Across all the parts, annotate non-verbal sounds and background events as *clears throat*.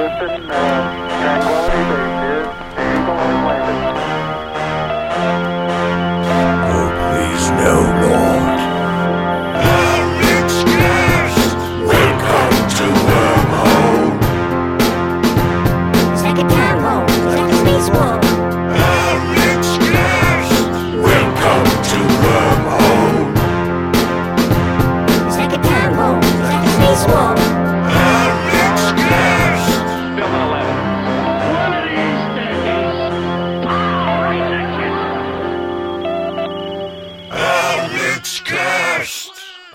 Houston, uh, Tranquility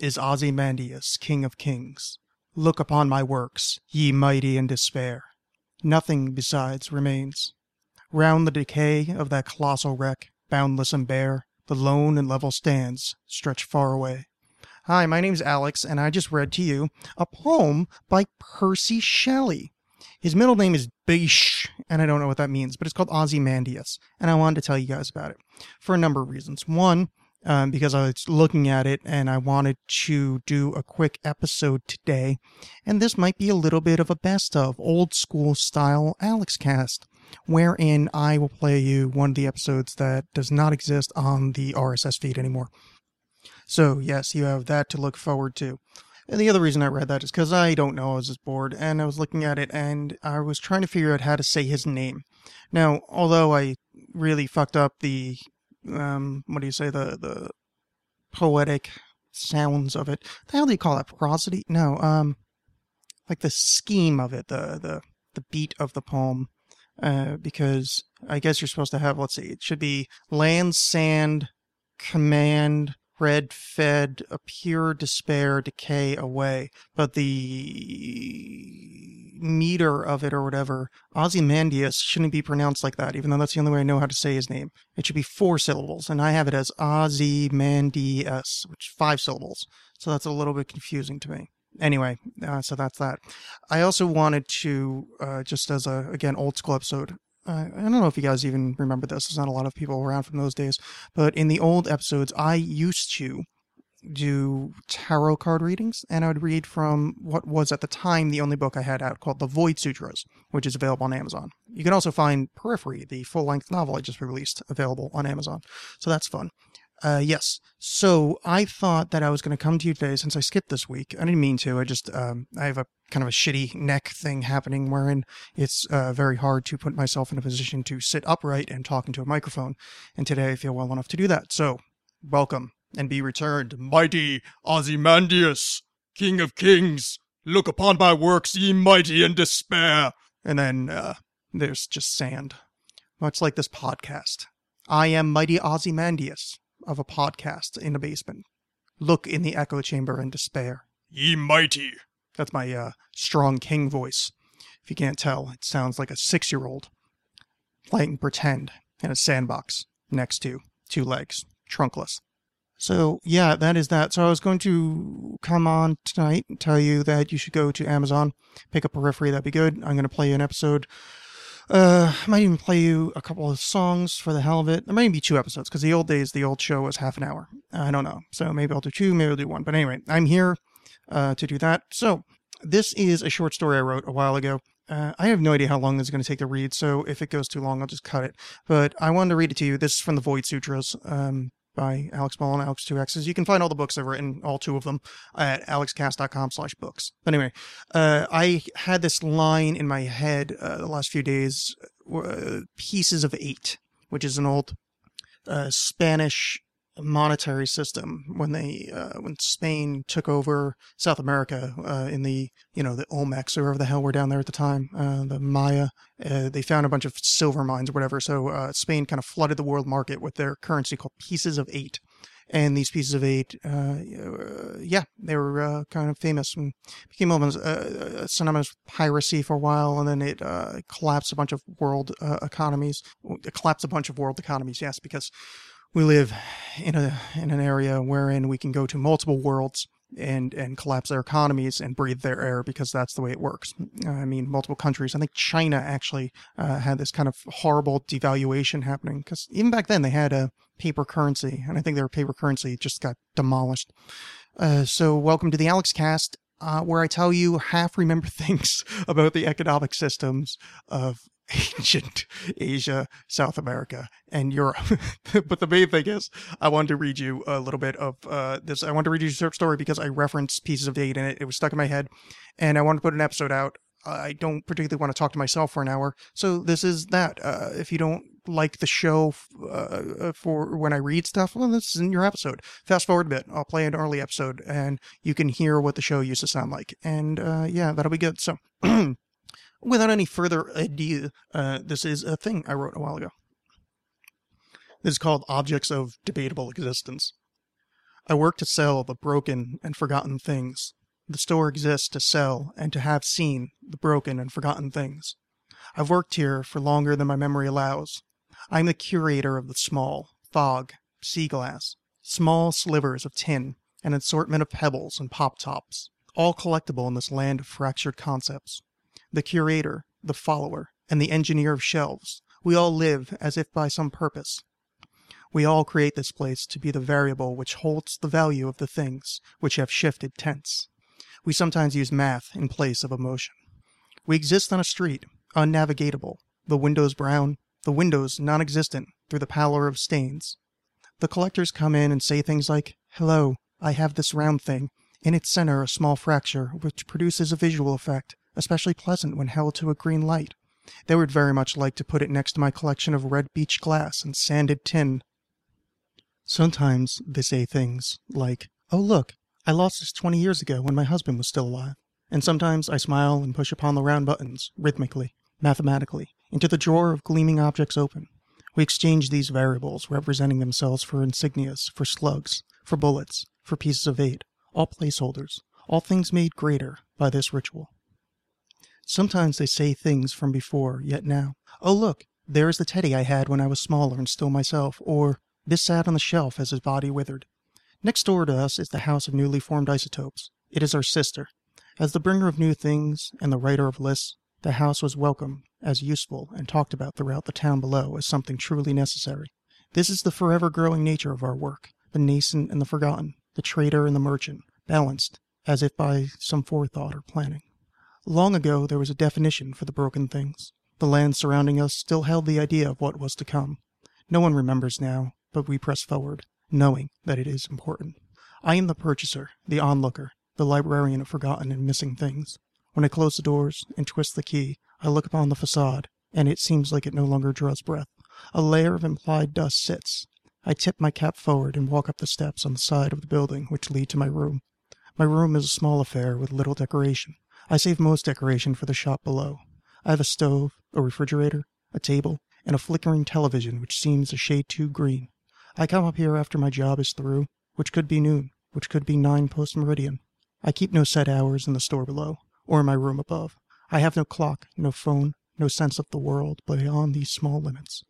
is Ozymandias, King of Kings. Look upon my works, ye mighty in despair. Nothing besides remains. Round the decay of that colossal wreck, boundless and bare, the lone and level stands, stretched far away. Hi, my name's Alex, and I just read to you a poem by Percy Shelley. His middle name is Bysshe, and I don't know what that means, but it's called Ozymandias, and I wanted to tell you guys about it for a number of reasons. One, um, because I was looking at it and I wanted to do a quick episode today, and this might be a little bit of a best of old school style Alexxcast, wherein I will play you one of the episodes that does not exist on the RSS feed anymore. So, yes, you have that to look forward to. And the other reason I read that is because I don't know, I was just bored, and I was looking at it and I was trying to figure out how to say his name. Now, although I really fucked up the, um, what do you say, the, the poetic sounds of it. The hell do you call that? Prosody? No, um, like the scheme of it, the, the, the beat of the poem. Uh, because I guess you're supposed to have, let's see, it should be land, sand, command, red fed, appear, despair, decay, away. But the meter of it or whatever, Ozymandias shouldn't be pronounced like that, even though that's the only way I know how to say his name. It should be four syllables, and I have it as Ozymandias, which is five syllables. So that's a little bit confusing to me. Anyway, uh, so that's that. I also wanted to, uh, just as a, again, old school episode, uh, I don't know if you guys even remember this. There's not a lot of people around from those days. But in the old episodes, I used to do tarot card readings, and I would read from what was at the time the only book I had out called The Void Sutras, which is available on Amazon. You can also find Periphery, the full length novel I just released, available on Amazon. So that's fun. Uh, yes. So I thought that I was going to come to you today since I skipped this week. I didn't mean to. I just, um, I have a kind of a shitty neck thing happening wherein it's uh, very hard to put myself in a position to sit upright and talk into a microphone. And today I feel well enough to do that. So welcome and be returned, mighty Ozymandias, King of Kings. Look upon my works, ye mighty in despair. And then, uh, there's just sand. Much like this podcast. I am mighty Ozymandias of a podcast in a basement. Look in the echo chamber in despair. Ye mighty. That's my uh, strong king voice. If you can't tell, it sounds like a six year old playing pretend in a sandbox next to two legs, trunkless. So, yeah, that is that. So, I was going to come on tonight and tell you that you should go to Amazon, pick up a Periphery. That'd be good. I'm going to play you an episode. Uh, I might even play you a couple of songs for the hell of it. There might even be two episodes because the old days, the old show was half an hour. I don't know. So maybe I'll do two, maybe I'll do one. But anyway, I'm here uh, to do that. So this is a short story I wrote a while ago. Uh, I have no idea how long this is going to take to read, so if it goes too long, I'll just cut it. But I wanted to read it to you. This is from the Void Sutras um, by Alex and Alex 2X's. You can find all the books I've written, all two of them, at alexcast.com slash books. But anyway, uh, I had this line in my head uh, the last few days, uh, Pieces of Eight, which is an old uh, Spanish monetary system when they uh, when Spain took over South America uh, in the you know the Olmecs or whatever the hell were down there at the time uh, the Maya uh, they found a bunch of silver mines or whatever. So uh, Spain kind of flooded the world market with their currency called pieces of eight. And these pieces of eight, uh, yeah, they were kind of famous and became almost synonymous with piracy for a while, and then it collapsed a bunch of world economies. It collapsed a bunch of world economies, yes, because we live in a in an area wherein we can go to multiple worlds and and collapse their economies and breathe their air because that's the way it works. I mean, multiple countries. I think China actually uh, had this kind of horrible devaluation happening because even back then they had a paper currency, and I think their paper currency just got demolished. Uh, so, welcome to the Alexxcast. Uh, where I tell you half remember *laughs* things about the economic systems of ancient Asia, South America, and Europe. *laughs* but the main thing is, I wanted to read you a little bit of uh, this. I wanted to read you a short story because I referenced pieces of data in it. It was stuck in my head, and I wanted to put an episode out. I don't particularly want to talk to myself for an hour, so this is that. Uh, if you don't like the show uh, for when I read stuff, well, this isn't your episode. Fast forward a bit. I'll play an early episode, and you can hear what the show used to sound like. And uh, yeah, that'll be good. So. *clears throat* without any further ado, uh, this is a thing I wrote a while ago. This is called Objects of Debatable Existence. I work to sell the broken and forgotten things. The store exists to sell and to have seen the broken and forgotten things. I've worked here for longer than my memory allows. I am the curator of the small, fog, sea glass, small slivers of tin, an assortment of pebbles and pop tops, all collectible in this land of fractured concepts the curator, the follower, and the engineer of shelves. We all live as if by some purpose. We all create this place to be the variable which holds the value of the things which have shifted tense. We sometimes use math in place of emotion. We exist on a street, unnavigatable, the windows brown, the windows non existent through the pallor of stains. The collectors come in and say things like, Hello, I have this round thing, in its center a small fracture which produces a visual effect especially pleasant when held to a green light. They would very much like to put it next to my collection of red beach glass and sanded tin. Sometimes they say things like, Oh, look, I lost this 20 years ago when my husband was still alive. And sometimes I smile and push upon the round buttons, rhythmically, mathematically, into the drawer of gleaming objects open. We exchange these variables, representing themselves for insignias, for slugs, for bullets, for pieces of eight, all placeholders, all things made greater by this ritual. Sometimes they say things from before, yet now. Oh, look, there is the teddy I had when I was smaller and still myself, or this sat on the shelf as his body withered. Next door to us is the house of newly formed isotopes. It is our sister. As the bringer of new things and the writer of lists, the house was welcome as useful and talked about throughout the town below as something truly necessary. This is the forever growing nature of our work, the nascent and the forgotten, the trader and the merchant, balanced as if by some forethought or planning. Long ago there was a definition for the broken things. The land surrounding us still held the idea of what was to come. No one remembers now, but we press forward, knowing that it is important. I am the purchaser, the onlooker, the librarian of forgotten and missing things. When I close the doors and twist the key, I look upon the facade, and it seems like it no longer draws breath. A layer of implied dust sits. I tip my cap forward and walk up the steps on the side of the building which lead to my room. My room is a small affair with little decoration. I save most decoration for the shop below. I have a stove, a refrigerator, a table, and a flickering television which seems a shade too green. I come up here after my job is through, which could be noon, which could be nine post meridian. I keep no set hours in the store below, or in my room above. I have no clock, no phone, no sense of the world beyond these small limits.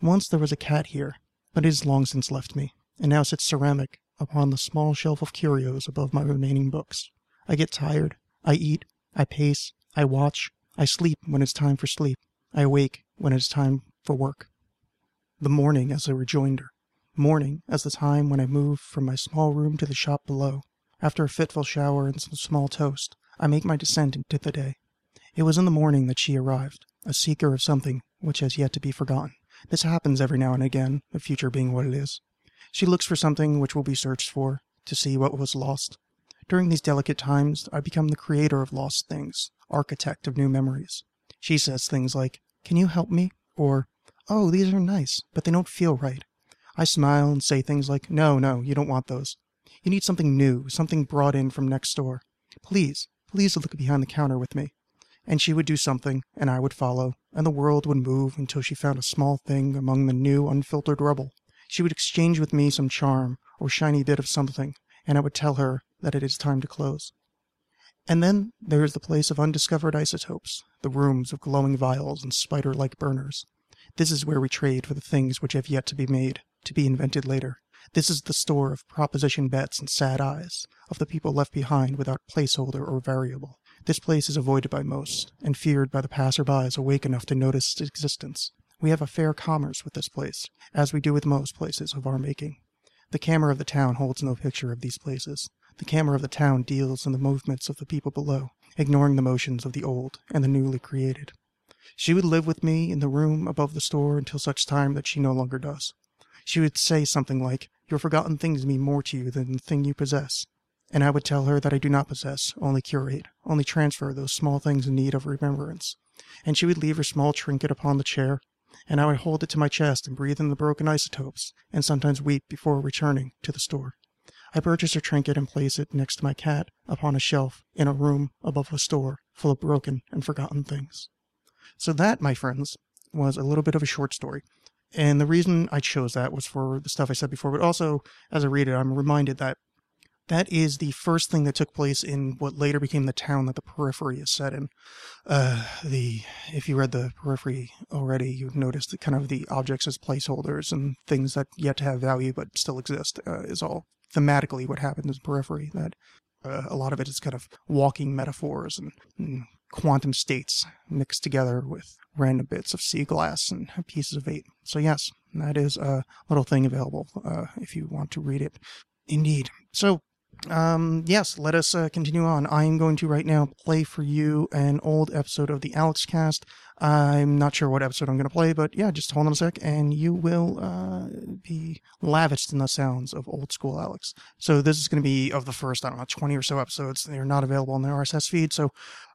Once there was a cat here, but it has long since left me, and now sits ceramic upon the small shelf of curios above my remaining books. I get tired, I eat, I pace, I watch, I sleep when it's time for sleep, I awake when it is time for work. The morning as a rejoinder, morning as the time when I move from my small room to the shop below. After a fitful shower and some small toast, I make my descent into the day. It was in the morning that she arrived, a seeker of something which has yet to be forgotten. This happens every now and again, the future being what it is. She looks for something which will be searched for, to see what was lost, during these delicate times, I become the creator of lost things, architect of new memories. She says things like, Can you help me? Or, Oh, these are nice, but they don't feel right. I smile and say things like, No, no, you don't want those. You need something new, something brought in from next door. Please, please look behind the counter with me. And she would do something, and I would follow, and the world would move until she found a small thing among the new, unfiltered rubble. She would exchange with me some charm or shiny bit of something, and I would tell her that it is time to close. And then there is the place of undiscovered isotopes, the rooms of glowing vials and spider like burners. This is where we trade for the things which have yet to be made, to be invented later. This is the store of proposition bets and sad eyes, of the people left behind without placeholder or variable. This place is avoided by most, and feared by the passer-bys awake enough to notice its existence. We have a fair commerce with this place, as we do with most places of our making. The camera of the town holds no picture of these places. The camera of the town deals in the movements of the people below, ignoring the motions of the old and the newly created. She would live with me in the room above the store until such time that she no longer does. She would say something like, Your forgotten things mean more to you than the thing you possess. And I would tell her that I do not possess, only curate, only transfer those small things in need of remembrance. And she would leave her small trinket upon the chair, and I would hold it to my chest and breathe in the broken isotopes, and sometimes weep before returning to the store. I purchase her trinket and place it next to my cat upon a shelf in a room above a store full of broken and forgotten things. So that, my friends, was a little bit of a short story. And the reason I chose that was for the stuff I said before, but also as I read it, I'm reminded that that is the first thing that took place in what later became the town that the periphery is set in. Uh, the if you read the periphery already, you've noticed that kind of the objects as placeholders and things that yet to have value but still exist uh, is all thematically what happens in periphery. That uh, a lot of it is kind of walking metaphors and, and quantum states mixed together with random bits of sea glass and pieces of eight. So yes, that is a little thing available uh, if you want to read it. Indeed. So um, yes, let us uh, continue on. I am going to right now play for you an old episode of the Alexxcast. I'm not sure what episode I'm going to play, but yeah, just hold on a sec, and you will uh, be lavished in the sounds of old school Alex. So this is going to be of the first, I don't know, 20 or so episodes. They're not available on the RSS feed, so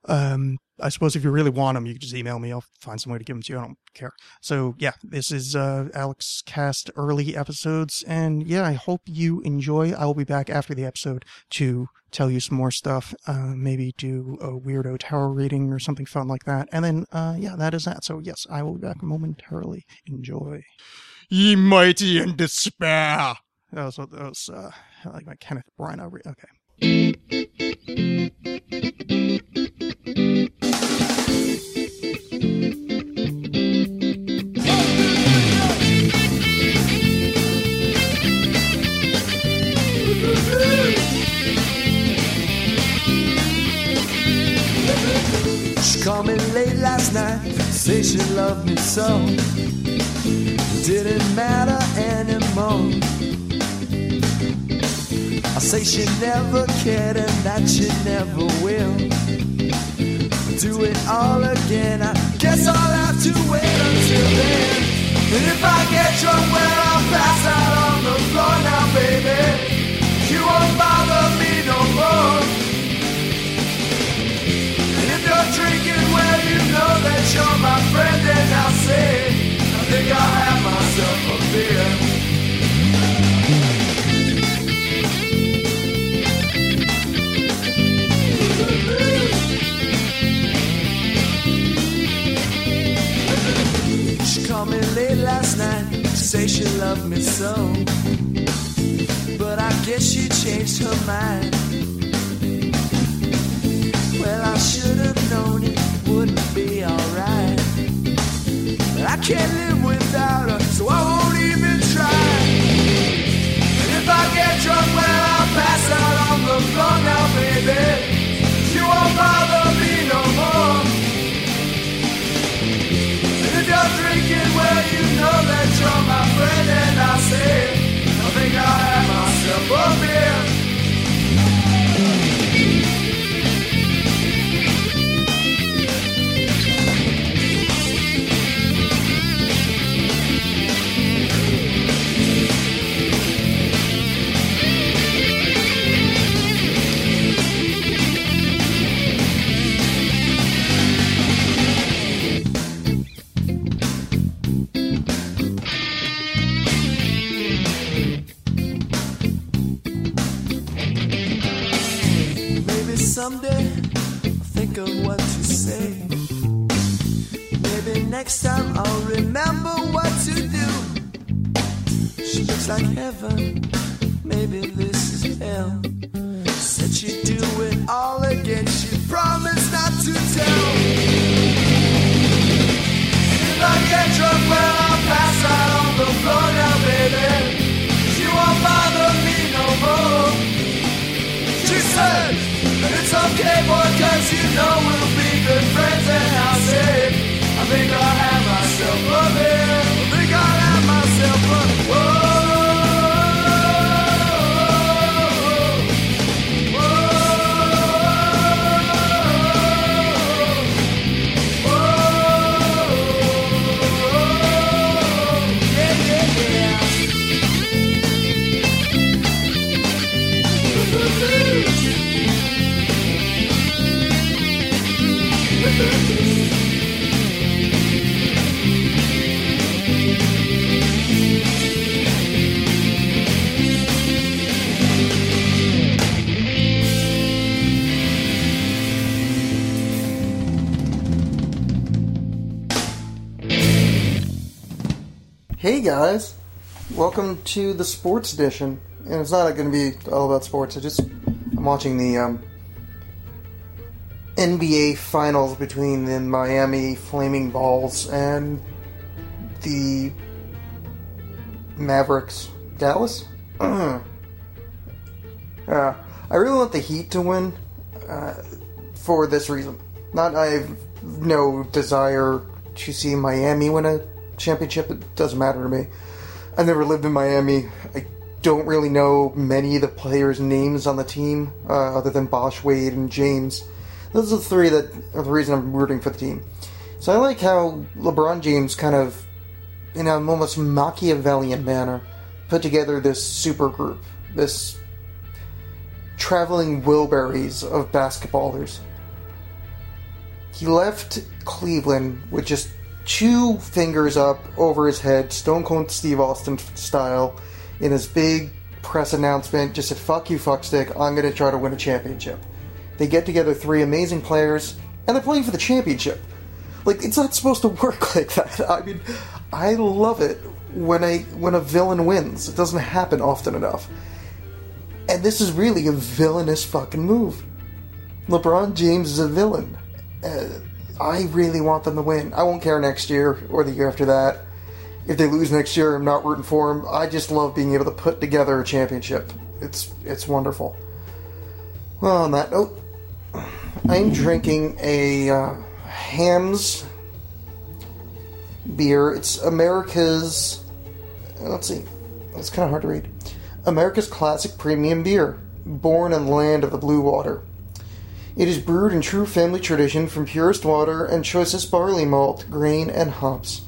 um, I suppose if you really want them, you can just email me. I'll find some way to give them to you. I don't care. So yeah, this is uh, Alexxcast early episodes, and yeah, I hope you enjoy. I will be back after the episode to tell you some more stuff. Uh, maybe do a weirdo tarot reading or something fun like that, and then uh, yeah, that is that. So yes, I will be back momentarily. Enjoy. Ye mighty in despair. That was that was uh, like my Kenneth Branagh. Re- okay. Night, say she loved me so. It didn't matter anymore. I say she never cared and that she never will. Do it all again, I guess I'll have to wait until then. And if I get drunk, well, I'll pass out on the floor now, baby. You won't bother know that you're my friend, and I'll say, I think I'll have myself a beer. She called me late last night to say she loved me so. But I guess she changed her mind. Can't live without her, like heaven. Hey guys, welcome to the sports edition. And it's not going to be all about sports. I just I'm watching the um, NBA finals between the Miami Flaming Balls and the Mavericks. Dallas. *clears throat* uh, I really want the Heat to win uh, for this reason. Not I have no desire to see Miami win a championship. It doesn't matter to me. I've never lived in Miami. I don't really know many of the players' names on the team, uh, other than Bosh, Wade, and James. Those are the three that are the reason I'm rooting for the team. So I like how LeBron James kind of, in an almost Machiavellian manner, put together this super group, this traveling Wilburys of basketballers. He left Cleveland with just two fingers up over his head, Stone Cold Steve Austin style, in his big press announcement. Just said, "Fuck you, fuckstick! I'm going to try to win a championship." They get together three amazing players, and they're playing for the championship. Like it's not supposed to *laughs* work like that. I mean, I love it when a when a villain wins. It doesn't happen often enough. And this is really a villainous fucking move. LeBron James is a villain. Uh, I really want them to win. I won't care next year or the year after that. If they lose next year, I'm not rooting for them. I just love being able to put together a championship. It's it's wonderful. Well, on that note, I'm drinking a uh, Hamm's beer. It's America's. Let's see. It's kind of hard to read. America's classic premium beer, born in the land of the blue water. It is brewed in true family tradition from purest water and choicest barley malt, grain, and hops.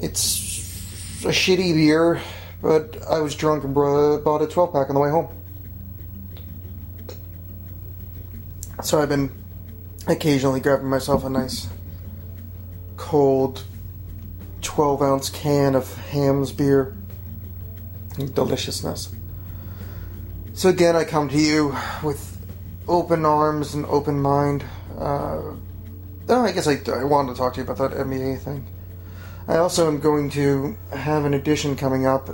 It's a shitty beer, but I was drunk and bought a 12 pack on the way home. So I've been occasionally grabbing myself a nice cold 12 ounce can of Hamm's beer. Deliciousness. So again, I come to you with open arms and open mind. Uh, oh, I guess I, I wanted to talk to you about that NBA thing. I also am going to have an edition coming up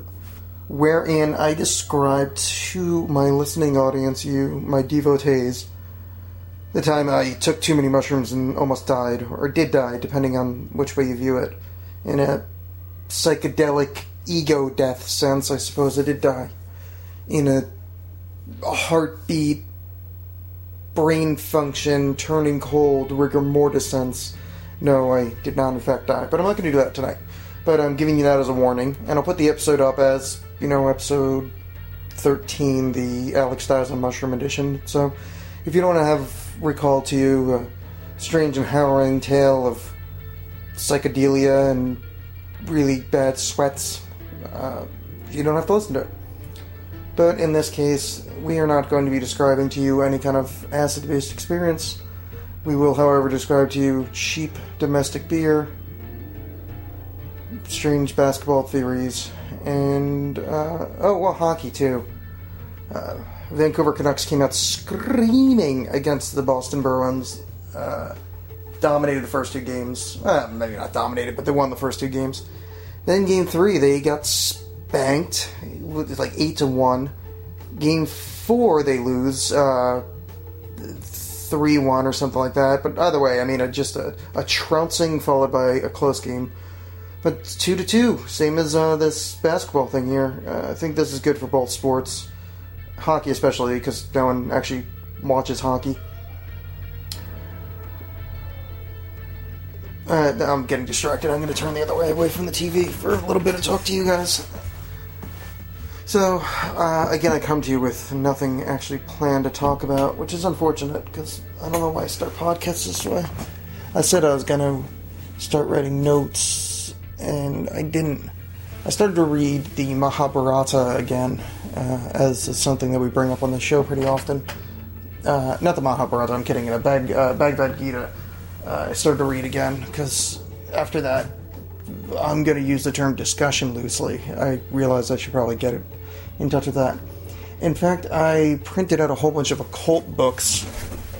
wherein I describe to my listening audience, you, my devotees, the time I took too many mushrooms and almost died, or did die, depending on which way you view it. In a psychedelic ego death sense, I suppose I did die. In a heartbeat, brain function, turning cold, rigor mortis sense, no, I did not in fact die. But I'm not going to do that tonight. But I'm giving you that as a warning, and I'll put the episode up as, you know, episode 13, the Alex Styles on Mushroom Edition. So if you don't want to have recalled to you a strange and harrowing tale of psychedelia and really bad sweats, uh, you don't have to listen to it. But in this case, we are not going to be describing to you any kind of acid based experience. We will, however, describe to you cheap domestic beer, strange basketball theories, and, uh, oh, well, hockey too. Uh, Vancouver Canucks came out screaming against the Boston Bruins. Uh, dominated the first two games. Maybe not dominated, but they won the first two games. Then game three, they got spanked with like eight to one. Game four, they lose uh, three one or something like that. But either way, I mean, a, just a, a trouncing followed by a close game. But two to two, same as uh, this basketball thing here. Uh, I think this is good for both sports, hockey especially, because no one actually watches hockey. Uh, I'm getting distracted. I'm going to turn the other way, away from the TV for a little bit to talk to you guys. So, uh, again, I come to you with nothing actually planned to talk about, which is unfortunate because I don't know why I start podcasts this way. I said I was going to start writing notes, and I didn't. I started to read the Mahabharata again, uh, as is something that we bring up on the show pretty often. Uh, not the Mahabharata, I'm kidding, uh, Bag, uh, Bhagavad Gita. Uh, I started to read again because after that, I'm going to use the term discussion loosely. I realize I should probably get it in touch with that. In fact, I printed out a whole bunch of occult books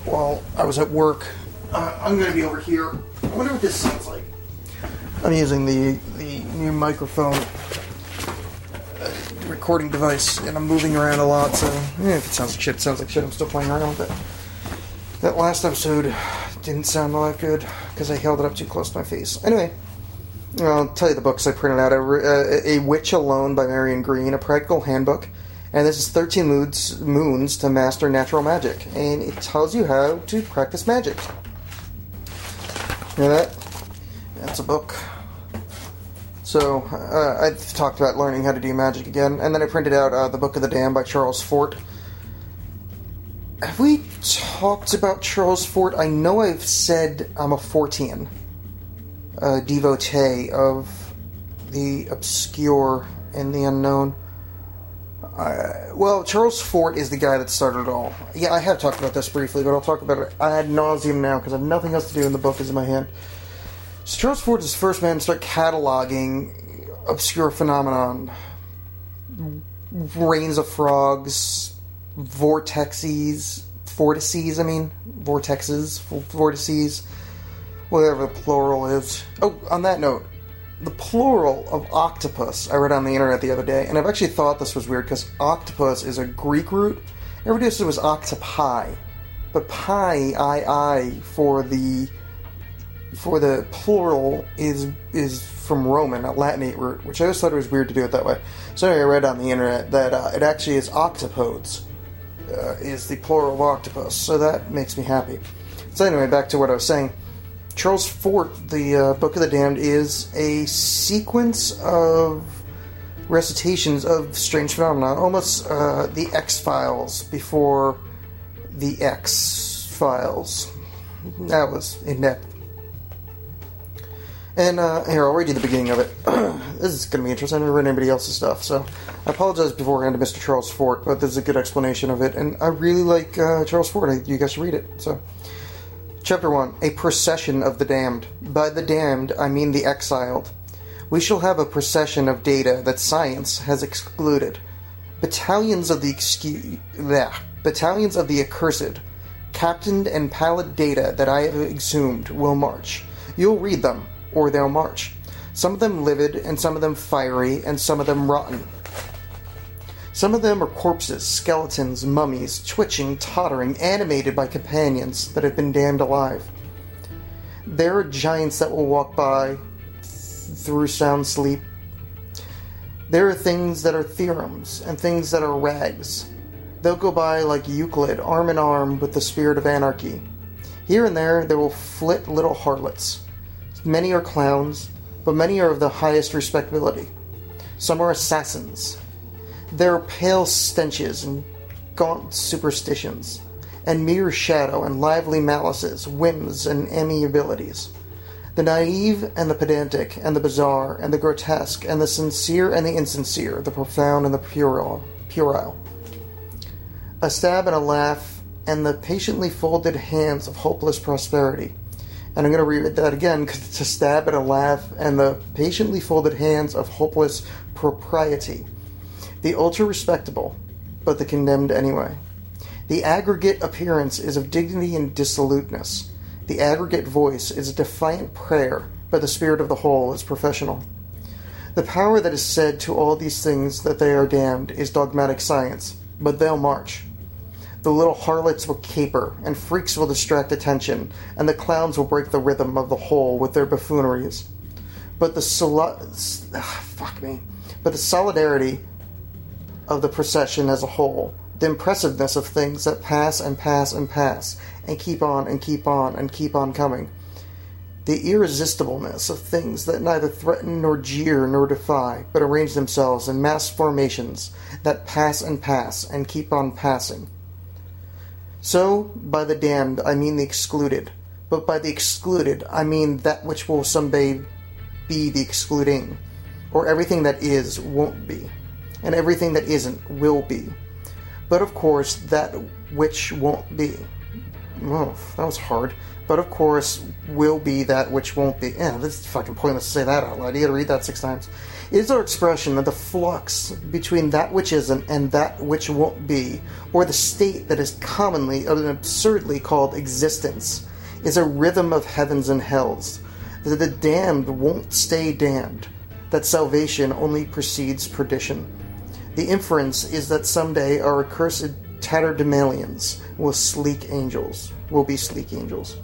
while I was at work. Uh, I'm going to be over here. I wonder what this sounds like. I'm using the the new microphone uh, recording device, and I'm moving around a lot. So eh, if it sounds like shit, it sounds like shit. I'm still playing around with it. That last episode didn't sound all that good because I held it up too close to my face. Anyway, I'll tell you the books I printed out. A, uh, a Witch Alone by Marian Green, a practical handbook, and this is 13 moods, moons to master natural magic, and it tells you how to practice magic. Hear that? That's a book. So uh, I've talked about learning how to do magic again, and then I printed out uh, the Book of the Damned by Charles Fort. Have we talked about Charles Fort? I know I've said I'm a Fortean uh, devotee of the obscure and the unknown. Uh, well, Charles Fort is the guy that started it all. Yeah, I have talked about this briefly, but I'll talk about it ad nauseum now because I have nothing else to do, and the book is in my hand. So Charles Fort is the first man to start cataloging obscure phenomenon, rains of frogs, vortexes, vortices. I mean, vortexes, vortices whatever the plural is. Oh, on that note, the plural of octopus I read on the internet the other day, and I've actually thought this was weird because octopus is a Greek root. Everybody said it was octopi, but pi i i for the for the plural is is from Roman, a Latinate root, which I always thought it was weird to do it that way. So anyway, I read on the internet that uh, it actually is octopodes, uh, is the plural of octopus. So that makes me happy. So anyway, back to what I was saying. Charles Fort, the uh, Book of the Damned, is a sequence of recitations of strange phenomena, almost uh, the X Files before the X Files. That was in depth. And uh, here, I'll read you the beginning of it. *clears throat* this is going to be interesting. I've never read anybody else's stuff, so I apologize beforehand to Mr. Charles Fort, but this is a good explanation of it, and I really like uh, Charles Fort. I, you guys should read it. So. Chapter 1 A Procession of the Damned. By the damned, I mean the exiled. We shall have a procession of data that science has excluded. Battalions of the excu- bleh, battalions of the accursed, captained and pallid data that I have exhumed will march. You'll read them, or they'll march. Some of them livid, and some of them fiery, and some of them rotten. Some of them are corpses, skeletons, mummies, twitching, tottering, animated by companions that have been damned alive. There are giants that will walk by through sound sleep. There are things that are theorems and things that are rags. They'll go by like Euclid, arm in arm with the spirit of anarchy. Here and there, there will flit little harlots. Many are clowns, but many are of the highest respectability. Some are assassins, there are pale stenches and gaunt superstitions, and mere shadow and lively malices, whims and amiabilities. The naive and the pedantic, and the bizarre and the grotesque, and the sincere and the insincere, the profound and the puerile. puerile. A stab and a laugh, and the patiently folded hands of hopeless prosperity. And I'm going to read that again because it's a stab and a laugh, and the patiently folded hands of hopeless propriety the ultra respectable, but the condemned anyway. The aggregate appearance is of dignity and dissoluteness. The aggregate voice is a defiant prayer, but the spirit of the whole is professional. The power that is said to all these things that they are damned is dogmatic science, but they'll march. The little harlots will caper, and freaks will distract attention, and the clowns will break the rhythm of the whole with their buffooneries. But the soli- ah, fuck me. But the solidarity of the procession as a whole, the impressiveness of things that pass and pass and pass, and keep on and keep on and keep on coming, the irresistibleness of things that neither threaten nor jeer nor defy, but arrange themselves in mass formations that pass and pass and keep on passing. So, by the damned, I mean the excluded, but by the excluded, I mean that which will someday be the excluding, or everything that is won't be, and everything that isn't will be. But of course, that which won't be. Oh, that was hard. But of course, will be that which won't be. Yeah, this is fucking pointless to say that out loud. You gotta read that six times. It is our expression of the flux between that which isn't and that which won't be, or the state that is commonly and absurdly called existence, is a rhythm of heavens and hells. That the damned won't stay damned, that salvation only precedes perdition. The inference is that someday our accursed tatterdemalions will sleek angels, will be sleek angels.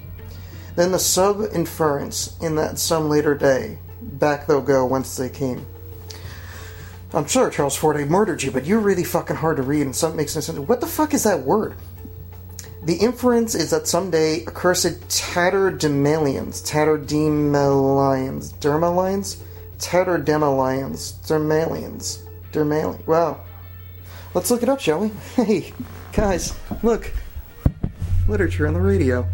Then the sub inference in that some later day, back they'll go whence they came. I'm sorry, Charles Fort, I murdered you, but you're really fucking hard to read and something makes no sense. What the fuck is that word? The inference is that someday accursed tatterdemalions, tatterdemalions, dermalions, tatterdemalions, dermalions, dermalions. Wow. Let's look it up, shall we? *laughs* Hey, guys, look. Literature on the radio.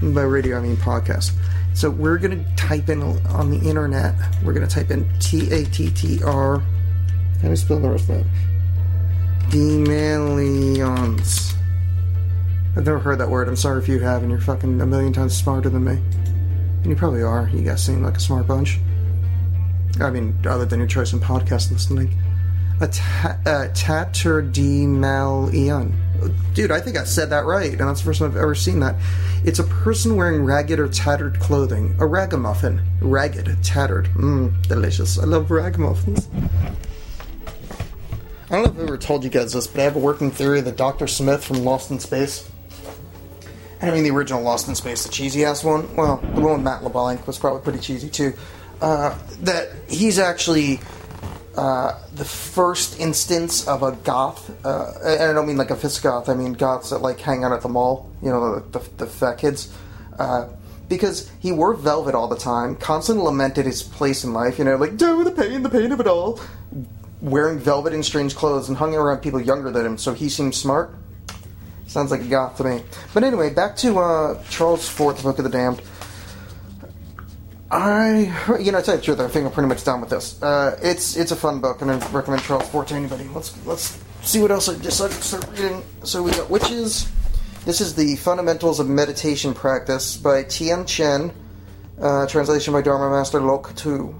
And by radio, I mean podcast. So we're going to type in on the internet, we're going to type in T A T T R. How do I spell the rest of that? Demalions. I've never heard that word. I'm sorry if you have, and you're fucking a million times smarter than me. And you probably are. You guys seem like a smart bunch. I mean, other than your choice in podcast listening. A ta- uh, tatterdemalion. Dude, I think I said that right, and that's the first time I've ever seen that. It's a person wearing ragged or tattered clothing. A ragamuffin. Ragged, tattered. Mmm, delicious. I love ragamuffins. I don't know if I've ever told you guys this, but I have a working theory that Dr. Smith from Lost in Space, I mean the original Lost in Space, the cheesy ass one, well, the one with Matt LeBlanc was probably pretty cheesy too, uh, that he's actually uh, the first instance of a goth, uh, and I don't mean like a fist goth, I mean goths that like hang out at the mall, you know, the, the, fat kids. Uh, because he wore velvet all the time, constantly lamented his place in life, you know, like, do the pain, the pain of it all. Wearing velvet and strange clothes and hung around people younger than him, so he seemed smart. Sounds like a goth to me. But anyway, back to uh, Charles Fort, the Book of the Damned. I, you know, to tell you the truth, I think I'm pretty much done with this. Uh, it's it's a fun book, and I recommend Charles Fort to anybody. Let's let's see what else I decided to start reading. So we got witches. This is the Fundamentals of Meditation Practice by Tian Chen, uh, translation by Dharma Master Lok Tu.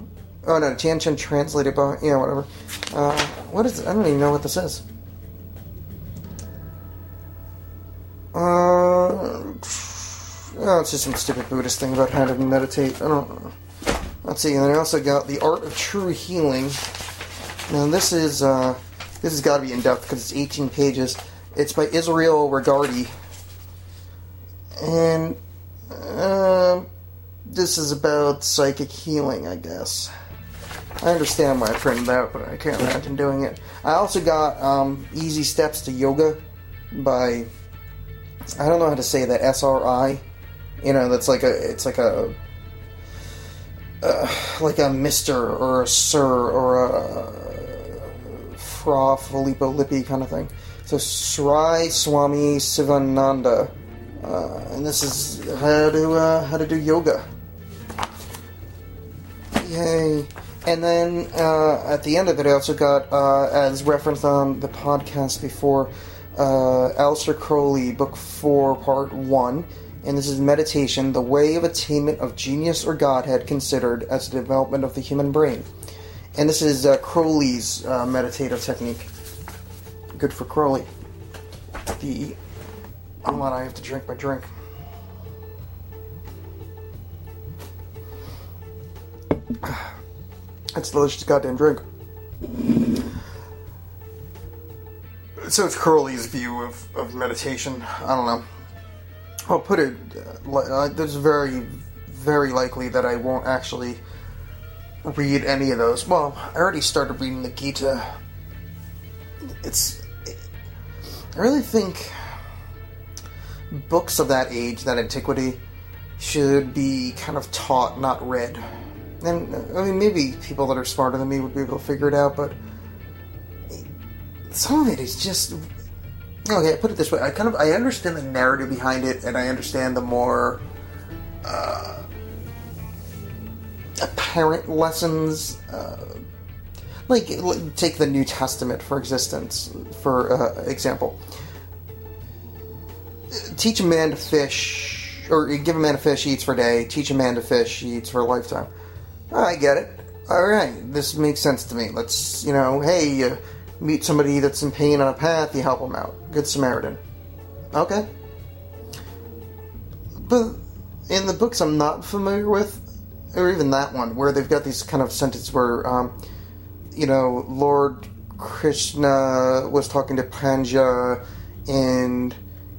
Oh no, Tian Chen translated by yeah whatever. Uh, what is it? I don't even know what this is. Uh, oh, it's just some stupid Buddhist thing about how to meditate. I don't know. Let's see. And then I also got the Art of True Healing. Now this is uh, this has got to be in depth because it's 18 pages. It's by Israel Regardie, and uh, this is about psychic healing, I guess. I understand why I printed out, but I can't imagine doing it. I also got um, Easy Steps to Yoga by I don't know how to say that SRI. You know, that's like a it's like a uh, like a Mister or a Sir or a Fra Filippo Lippi kind of thing. So Sri Swami Sivananda, uh, and this is how to uh, how to do yoga. Yay! And then uh, at the end of it, I also got, uh, as referenced on the podcast before, uh, Aleister Crowley, Book 4, Part 1. And this is Meditation, the Way of Attainment of Genius or Godhead Considered as the Development of the Human Brain. And this is uh, Crowley's uh, meditative technique. Good for Crowley. The. Hold on, I have to drink my drink. *sighs* That's a delicious goddamn drink. So it's Curly's view of, of meditation. I don't know. I'll put it. Uh, uh, there's very, very likely that I won't actually read any of those. Well, I already started reading the Gita. It's. I really think books of that age, that antiquity, should be kind of taught, not read. And I mean, maybe people that are smarter than me would be able to figure it out, but some of it is just okay. Put it this way: I kind of I understand the narrative behind it, and I understand the more uh, apparent lessons. Uh, like, take the New Testament for existence, for uh, example. Teach a man to fish, or give a man a fish, he eats for a day. Teach a man to fish, he eats for a lifetime. I get it. All right, this makes sense to me. Let's, you know, hey, you meet somebody that's in pain on a path, you help them out. Good Samaritan. Okay. But in the books I'm not familiar with, or even that one, where they've got these kind of sentences where, um, you know, Lord Krishna was talking to Panja, and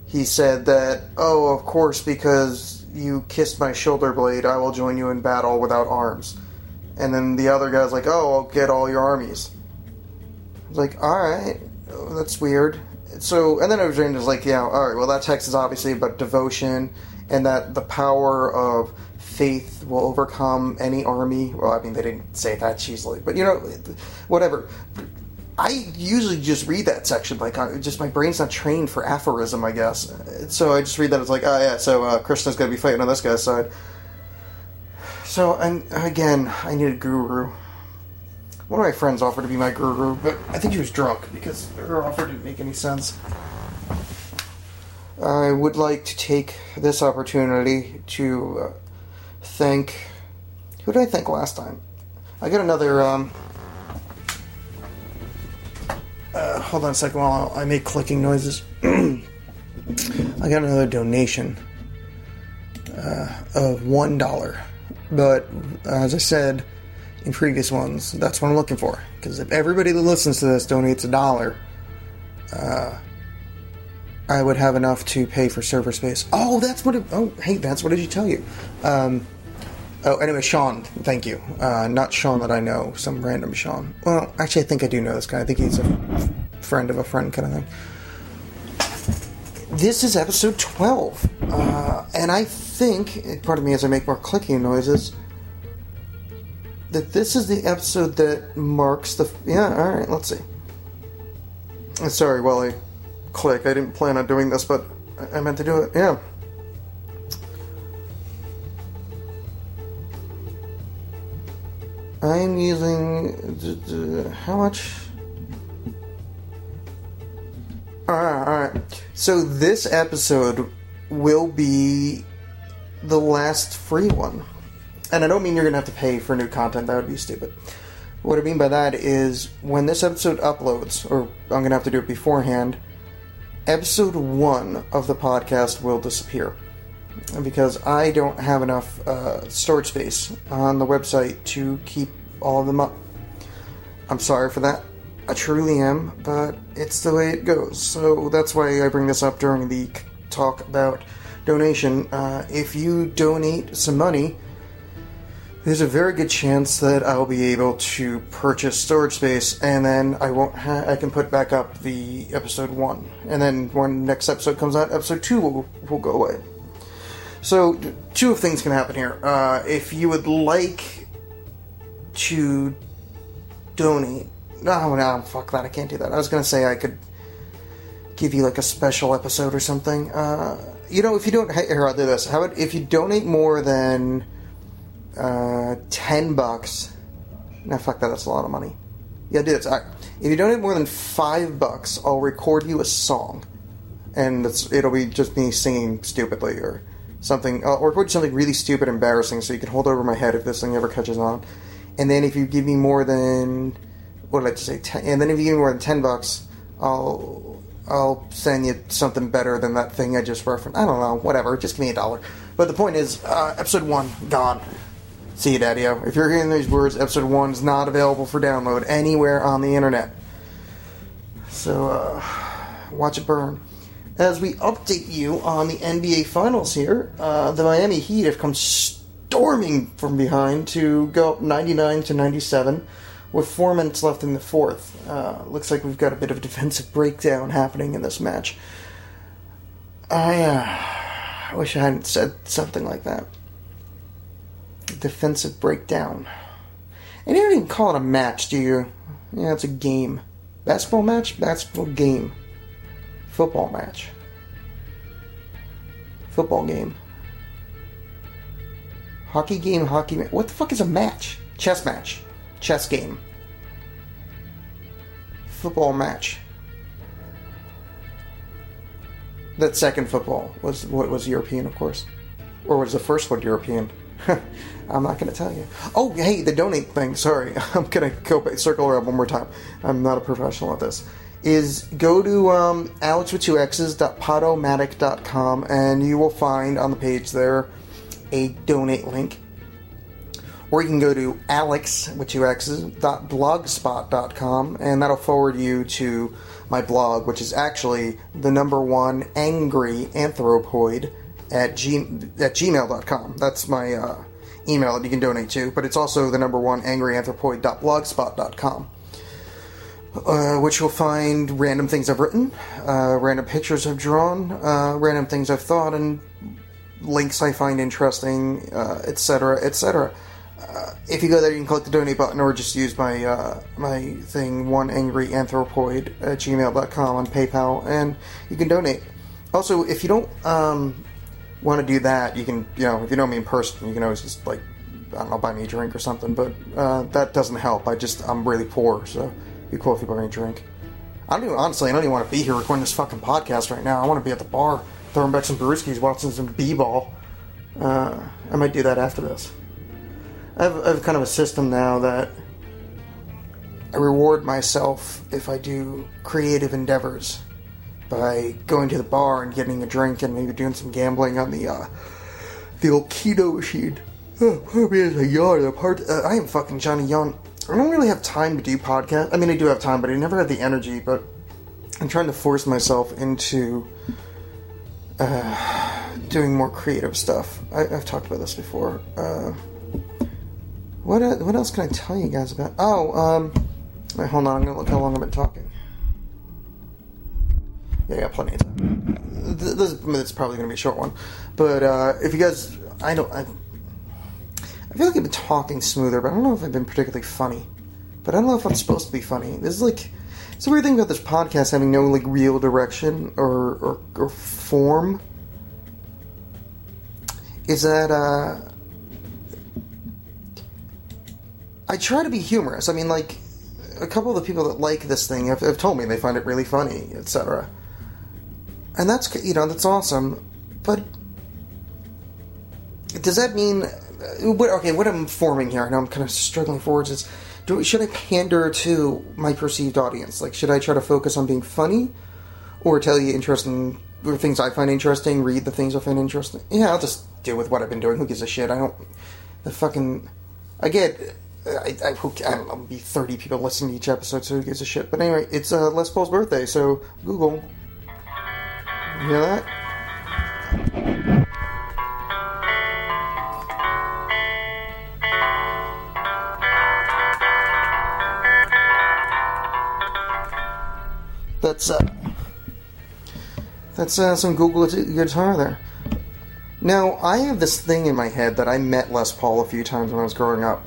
he said that, oh, of course, because you kissed my shoulder blade, I will join you in battle without arms. And then the other guy's like, oh, I'll get all your armies. Was like, alright, that's weird. So, and then I was like, yeah, alright, well, that text is obviously about devotion and that the power of faith will overcome any army. Well, I mean, they didn't say that easily, but you know, whatever. I usually just read that section like I, just my brain's not trained for aphorism, I guess. So I just read that it's like, oh yeah, so uh, Krishna's gonna be fighting on this guy's side. So and again, I need a guru. One of my friends offered to be my guru, but I think she was drunk because her offer didn't make any sense. I would like to take this opportunity to uh, thank. Who did I thank last time? I got another. Um, uh, hold on a second while I make clicking noises. *clears throat* I got another donation uh, of one dollar, but as I said in previous ones, that's what I'm looking for. Because if everybody that listens to this donates a dollar, uh, I would have enough to pay for server space. Oh, that's what. It, oh, hey, that's what did you tell you? Um, oh, anyway, Sean, thank you. Uh, not Sean that I know, some random Sean. Well, actually, I think I do know this guy. I think he's a friend of a friend kind of thing. This is episode 12. Uh, and I think, pardon me as I make more clicking noises, that this is the episode that marks the. Yeah, alright, let's see. Sorry, while I click, I didn't plan on doing this, but I- meant to do it. Yeah. I'm using. How much? Alright, alright. So this episode will be the last free one. And I don't mean you're going to have to pay for new content, that would be stupid. What I mean by that is when this episode uploads, or I'm going to have to do it beforehand, episode one of the podcast will disappear. Because I don't have enough uh, storage space on the website to keep all of them up. I'm sorry for that. I truly am, but it's the way it goes. So that's why I bring this up during the talk about donation. Uh, if you donate some money, there's a very good chance that I'll be able to purchase storage space, and then I won't. Ha- I can put back up the episode one, and then when next episode comes out, episode two will will go away. So, two of things can happen here. Uh, if you would like to donate, no, no, fuck that. I can't do that. I was gonna say I could give you like a special episode or something. Uh, you know, if you don't, here I'll do this. How about if you donate more than uh, ten bucks? Now, fuck that. That's a lot of money. Yeah. All right. If you donate more than five bucks, I'll record you a song, and it's, it'll be just me singing stupidly or something. I'll record something really stupid, and embarrassing, so you can hold over my head if this thing ever catches on. And then if you give me more than what did I just say? Ten, and then if you give me more than ten bucks, I'll I'll send you something better than that thing I just referenced. I don't know, whatever. Just give me a dollar. But the point is, uh, episode one gone. See you, Daddy-O. If you're hearing these words, episode one is not available for download anywhere on the internet. So, uh, watch it burn. As we update you on the NBA Finals here, uh, the Miami Heat have come storming from behind to go up 99 to 97 with four minutes left in the fourth. Uh, looks like we've got a bit of a defensive breakdown happening in this match. I, uh, I wish I hadn't said something like that. Defensive breakdown. And you don't even call it a match, do you? Yeah, it's a game. Basketball match? Basketball game. Football match. Football game. Hockey game, hockey ma- What the fuck is a match? Chess match. Chess game. Football match. That second football was what was European, of course. Or was the first one European? *laughs* I'm not going to tell you. Oh, hey, the donate thing. Sorry, *laughs* I'm going to go back, circle around one more time. I'm not a professional at this. Is go to um, Alex with two X's podomatic.com and you will find on the page there a donate link. Or you can go to alex with two X's and that'll forward you to my blog, which is actually the number one angry anthropoid at, g- at gmail.com. That's my uh, email that you can donate to, but it's also the number one angryanthropoid.blogspot.com. Uh, which you'll find random things I've written, uh, random pictures I've drawn, uh, random things I've thought, and links I find interesting, etc., etc. Uh, if you go there, you can click the donate button or just use my uh, my thing, one angry anthropoid at gmail.com on PayPal, and you can donate. Also, if you don't um, want to do that, you can, you know, if you know me in person, you can always just, like, I don't know, buy me a drink or something, but uh, that doesn't help. I just, I'm really poor, so it'd be cool if you buy me a drink. I don't even, honestly, I don't even want to be here recording this fucking podcast right now. I want to be at the bar, throwing back some brewskis, watching some b-ball. Uh, I might do that after this. I have, I have kind of a system now that I reward myself if I do creative endeavors by going to the bar and getting a drink and maybe doing some gambling on the uh, the old keno *sighs* machine. Oh, a yawn. I'm Uh, I am fucking Johnny Yawn. I don't really have time to do podcasts. I mean, I do have time, but I never had the energy. But I'm trying to force myself into uh, doing more creative stuff. I, I've talked about this before. Uh, what uh, what else can I tell you guys about? Oh, um, wait, hold on. I'm gonna look how long I've been talking. Yeah, I got plenty of time. Th- This, is probably gonna be a short one, but uh, if you guys, I don't, I, I feel like I've been talking smoother, but I don't know if I've been particularly funny. But I don't know if I'm supposed to be funny. This is like, it's a weird thing about this podcast having no like real direction or or, or form. Is that uh, I try to be humorous. I mean, like a couple of the people that like this thing have, have told me they find it really funny, etc. And that's you know that's awesome, but does that mean? uh, What, okay, what I'm forming here, I know I'm kind of struggling forwards. Is do should I pander to my perceived audience? Like, should I try to focus on being funny, or tell you interesting or things I find interesting, read the things I find interesting? Yeah, I'll just deal with what I've been doing. Who gives a shit? I don't. The fucking. I get. I, I, who, I don't know, be 30 people listening to each episode, so who gives a shit? But anyway, it's uh, Les Paul's birthday, so Google. You hear that? That's uh, that's uh, some Google guitar there. Now I have this thing in my head that I met Les Paul a few times when I was growing up,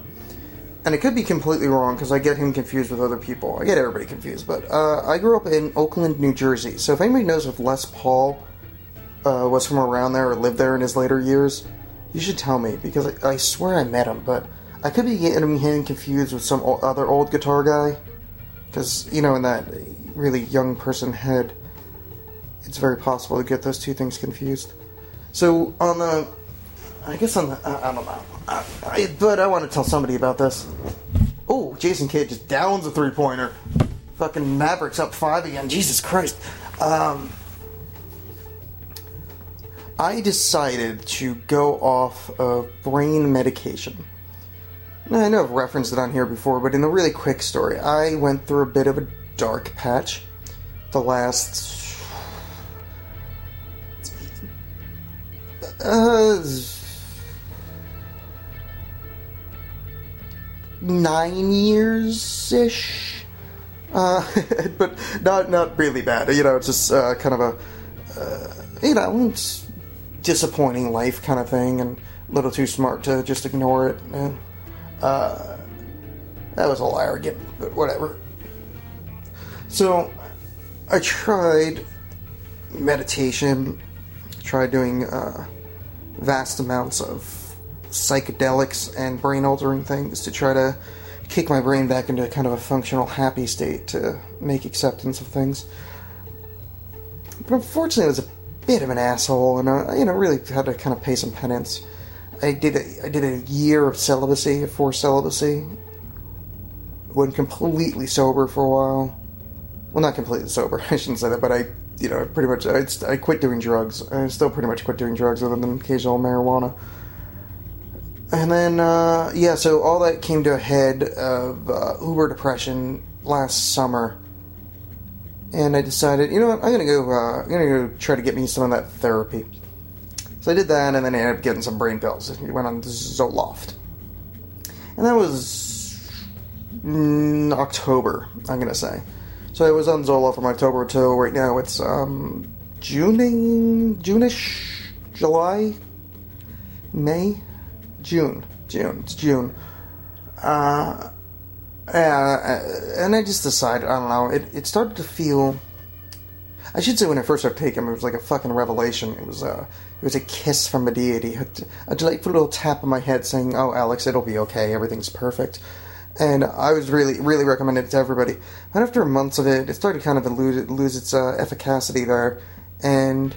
and it could be completely wrong because I get him confused with other people. I get everybody confused, but uh, I grew up in Oakland, New Jersey. So if anybody knows if Les Paul uh, was from around there or lived there in his later years, you should tell me because I, I swear I met him, but I could be getting him confused with some o- other old guitar guy. Because you know, in that really young person head, it's very possible to get those two things confused. So on the, I guess the, I, I don't know, I, I, but I want to tell somebody about this. Oh, Jason Kidd just downs a three pointer. Fucking Mavericks up five again. Jesus Christ. Um, I decided to go off of brain medication. Now, I know I've referenced it on here before, but in a really quick story, I went through a bit of a dark patch the last. Uh, nine years ish. Uh, *laughs* but not not really bad. You know, it's just uh, kind of a uh, you know disappointing life kind of thing, and a little too smart to just ignore it. And, uh, that was all arrogant, but whatever. So, I tried meditation, tried doing uh, vast amounts of psychedelics and brain altering things to try to kick my brain back into kind of a functional, happy state to make acceptance of things. But unfortunately, I was a bit of an asshole, and I, you know, really had to kind of pay some penance. I did a, I did a year of celibacy, of forced celibacy. Went completely sober for a while. Well, not completely sober. *laughs* I shouldn't say that, but I, you know, pretty much I, I quit doing drugs. I still pretty much quit doing drugs, other than occasional marijuana. And then, uh, yeah, so all that came to a head of uh, uber depression last summer. And I decided, you know what, I'm gonna go, uh, I'm gonna go try to get me some of that therapy. So I did that, and then I ended up getting some brain pills. I went on Zoloft. And that was October, I'm gonna say. So I was on Zoloft from October till right now it's um, June, June-ish, July, May, June, June. It's June. Uh, and I just decided, I don't know, it, it started to feel. I should say when I first started taking them, it was like a fucking revelation. It was a, it was a kiss from a deity, a, delightful little tap on my head saying, "Oh, Alex, it'll be okay. Everything's perfect." And I was really, really recommended it to everybody. And after months of it, it started kind of lose, lose its uh, efficacy there, and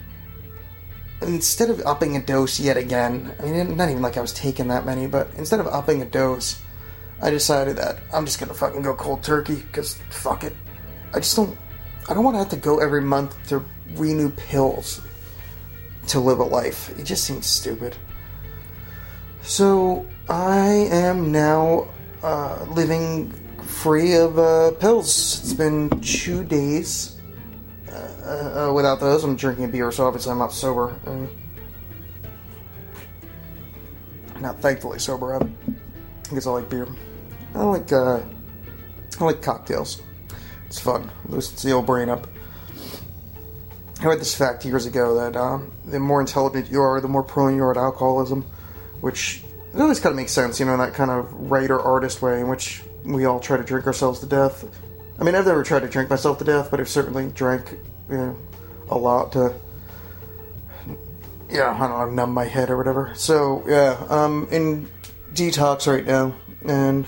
instead of upping a dose yet again, I mean, not even like I was taking that many, but instead of upping a dose, I decided that I'm just gonna fucking go cold turkey because fuck it. I just don't. I don't want to have to go every month to renew pills to live a life. It just seems stupid. So I am now uh, living free of uh, pills. It's been two days uh, uh, without those. I'm drinking beer, so obviously I'm not sober. Uh, not thankfully sober. I guess I like beer. I like uh, I like cocktails. It's fun. Loosens the old brain up. I read this fact years ago that um, the more intelligent you are, the more prone you are to alcoholism, which always kind of makes sense, you know, in that kind of writer artist way in which we all try to drink ourselves to death. I mean, I've never tried to drink myself to death, but I've certainly drank, you know, a lot to, yeah, I don't know, numb my head or whatever. So, yeah, I'm in detox right now, and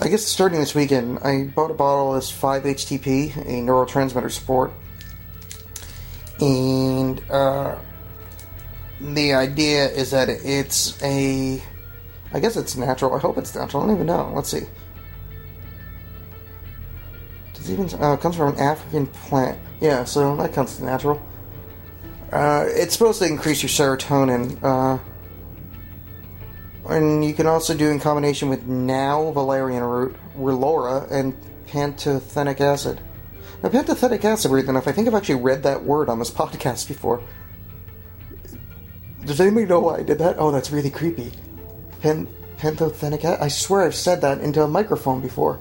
I guess starting this weekend, I bought a bottle of this 5-HTP, a neurotransmitter support, and uh, the idea is that it's a, I guess it's natural. I hope it's natural. I don't even know. Let's see. It even uh, comes from an African plant? Yeah, so that comes natural. Uh, it's supposed to increase your serotonin. Uh, and you can also do in combination with now valerian root, relora, and pantothenic acid. Now, pantothenic acid, weird enough, I think I've actually read that word on this *laughs* podcast before. Does anybody know why I did that? Oh, that's really creepy. Pan, pantothenic acid? I swear I've said that into a microphone before.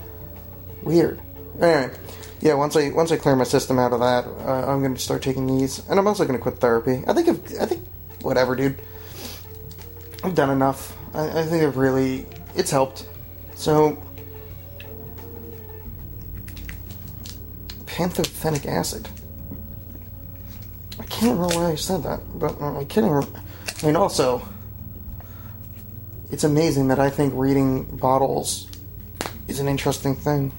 Weird. Anyway, yeah. Once I once I clear my system out of that, uh, I'm to start taking these, and I'm also to quit therapy. I think I've, I think whatever, dude. I've done enough. I, I think I've really it's helped. So pantothenic acid. I can't remember why I said that, but uh, I can't. Remember. I mean, also, it's amazing that I think reading bottles is an interesting thing.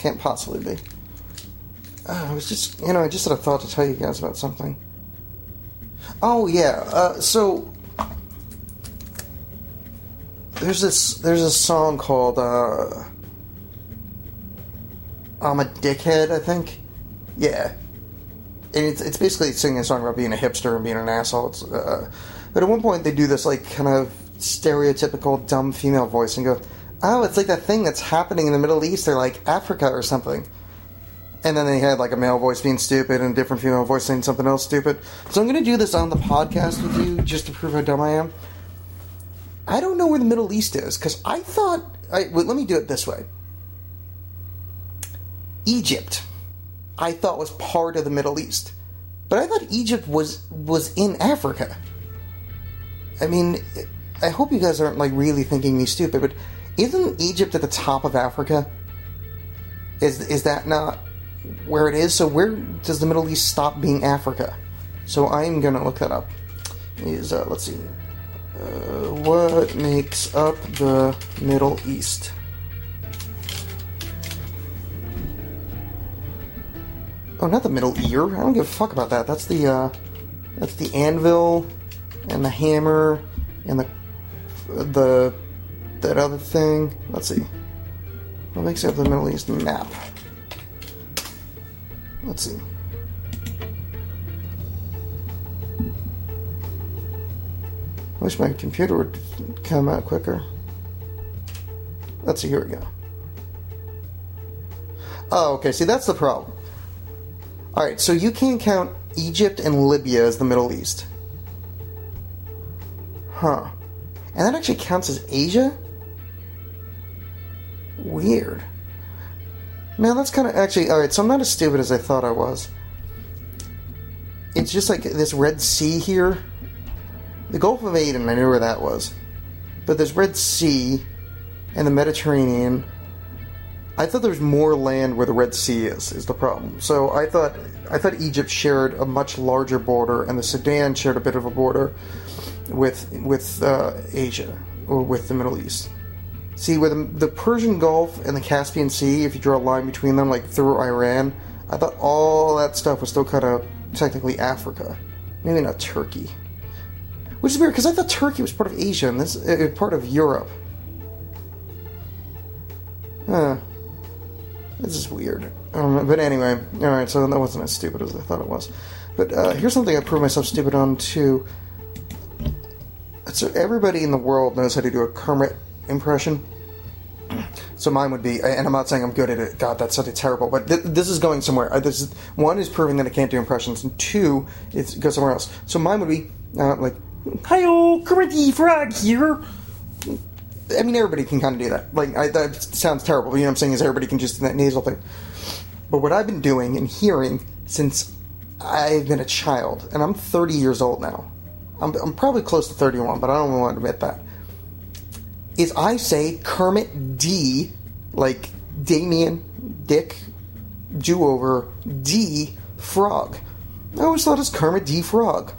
Can't possibly be. Uh, I was just, you know, I just had a thought to tell you guys about something. Oh yeah, uh, so there's this there's a song called uh, "I'm a Dickhead," I think. Yeah, and it's it's basically singing a song about being a hipster and being an asshole. Uh, but at one point they do this like kind of stereotypical dumb female voice and go, "Oh, it's like that thing that's happening in the Middle East or like Africa or something." And then they had like a male voice being stupid and a different female voice saying something else stupid. So I'm going to do this on the podcast with you just to prove how dumb I am. I don't know where the Middle East is because I thought. I, let me do it this way. Egypt, I thought was part of the Middle East, but I thought Egypt was was in Africa. I mean, I hope you guys aren't like really thinking me stupid, but isn't Egypt at the top of Africa? Is is that not where it is? So where does the Middle East stop being Africa? So I'm gonna look that up. Is uh, let's see, uh, what makes up the Middle East? Oh, not the middle ear. I don't give a fuck about that. That's the uh, that's the anvil and the hammer and the the that other thing. Let's see. What makes up the Middle East map? Let's see. I wish my computer would come out quicker. Let's see, here we go. Oh, okay, see, that's the problem. Alright, so you can't count Egypt and Libya as the Middle East. Huh. And that actually counts as Asia? Weird. Man, that's kind of actually. Alright, so I'm not as stupid as I thought I was. It's just like this Red Sea here. The Gulf of Aden, I knew where that was. But this Red Sea and the Mediterranean. I thought there was more land where the Red Sea is, is the problem. So I thought I thought Egypt shared a much larger border and the Sudan shared a bit of a border with with uh, Asia or with the Middle East. See, with the, the Persian Gulf and the Caspian Sea, if you draw a line between them, like through Iran, I thought all that stuff was still kind of technically Africa, maybe not Turkey. Which is weird because I thought Turkey was part of Asia and this uh, part of Europe. Huh. This is weird. Um, but anyway, alright, so that wasn't as stupid as I thought it was. But uh, here's something I proved myself stupid on too. So everybody in the world knows how to do a Kermit impression. So mine would be, and I'm not saying I'm good at it. God, that's something terrible. But th- this is going somewhere. Uh, this is one is proving that I can't do impressions, and two, it goes somewhere else. So mine would be uh, like, "Hi, Kermit the Frog here." I mean, everybody can kind of do that. Like, I, that sounds terrible. You know what I'm saying is everybody can just do that nasal thing. But what I've been doing and hearing since I've been a child, and I'm 30 years old now. I'm, I'm probably close to 31, but I don't want to admit that. Is I say Kermit D, like Damien, Dick, do over D, Frog. I always thought it's Kermit D, Frog.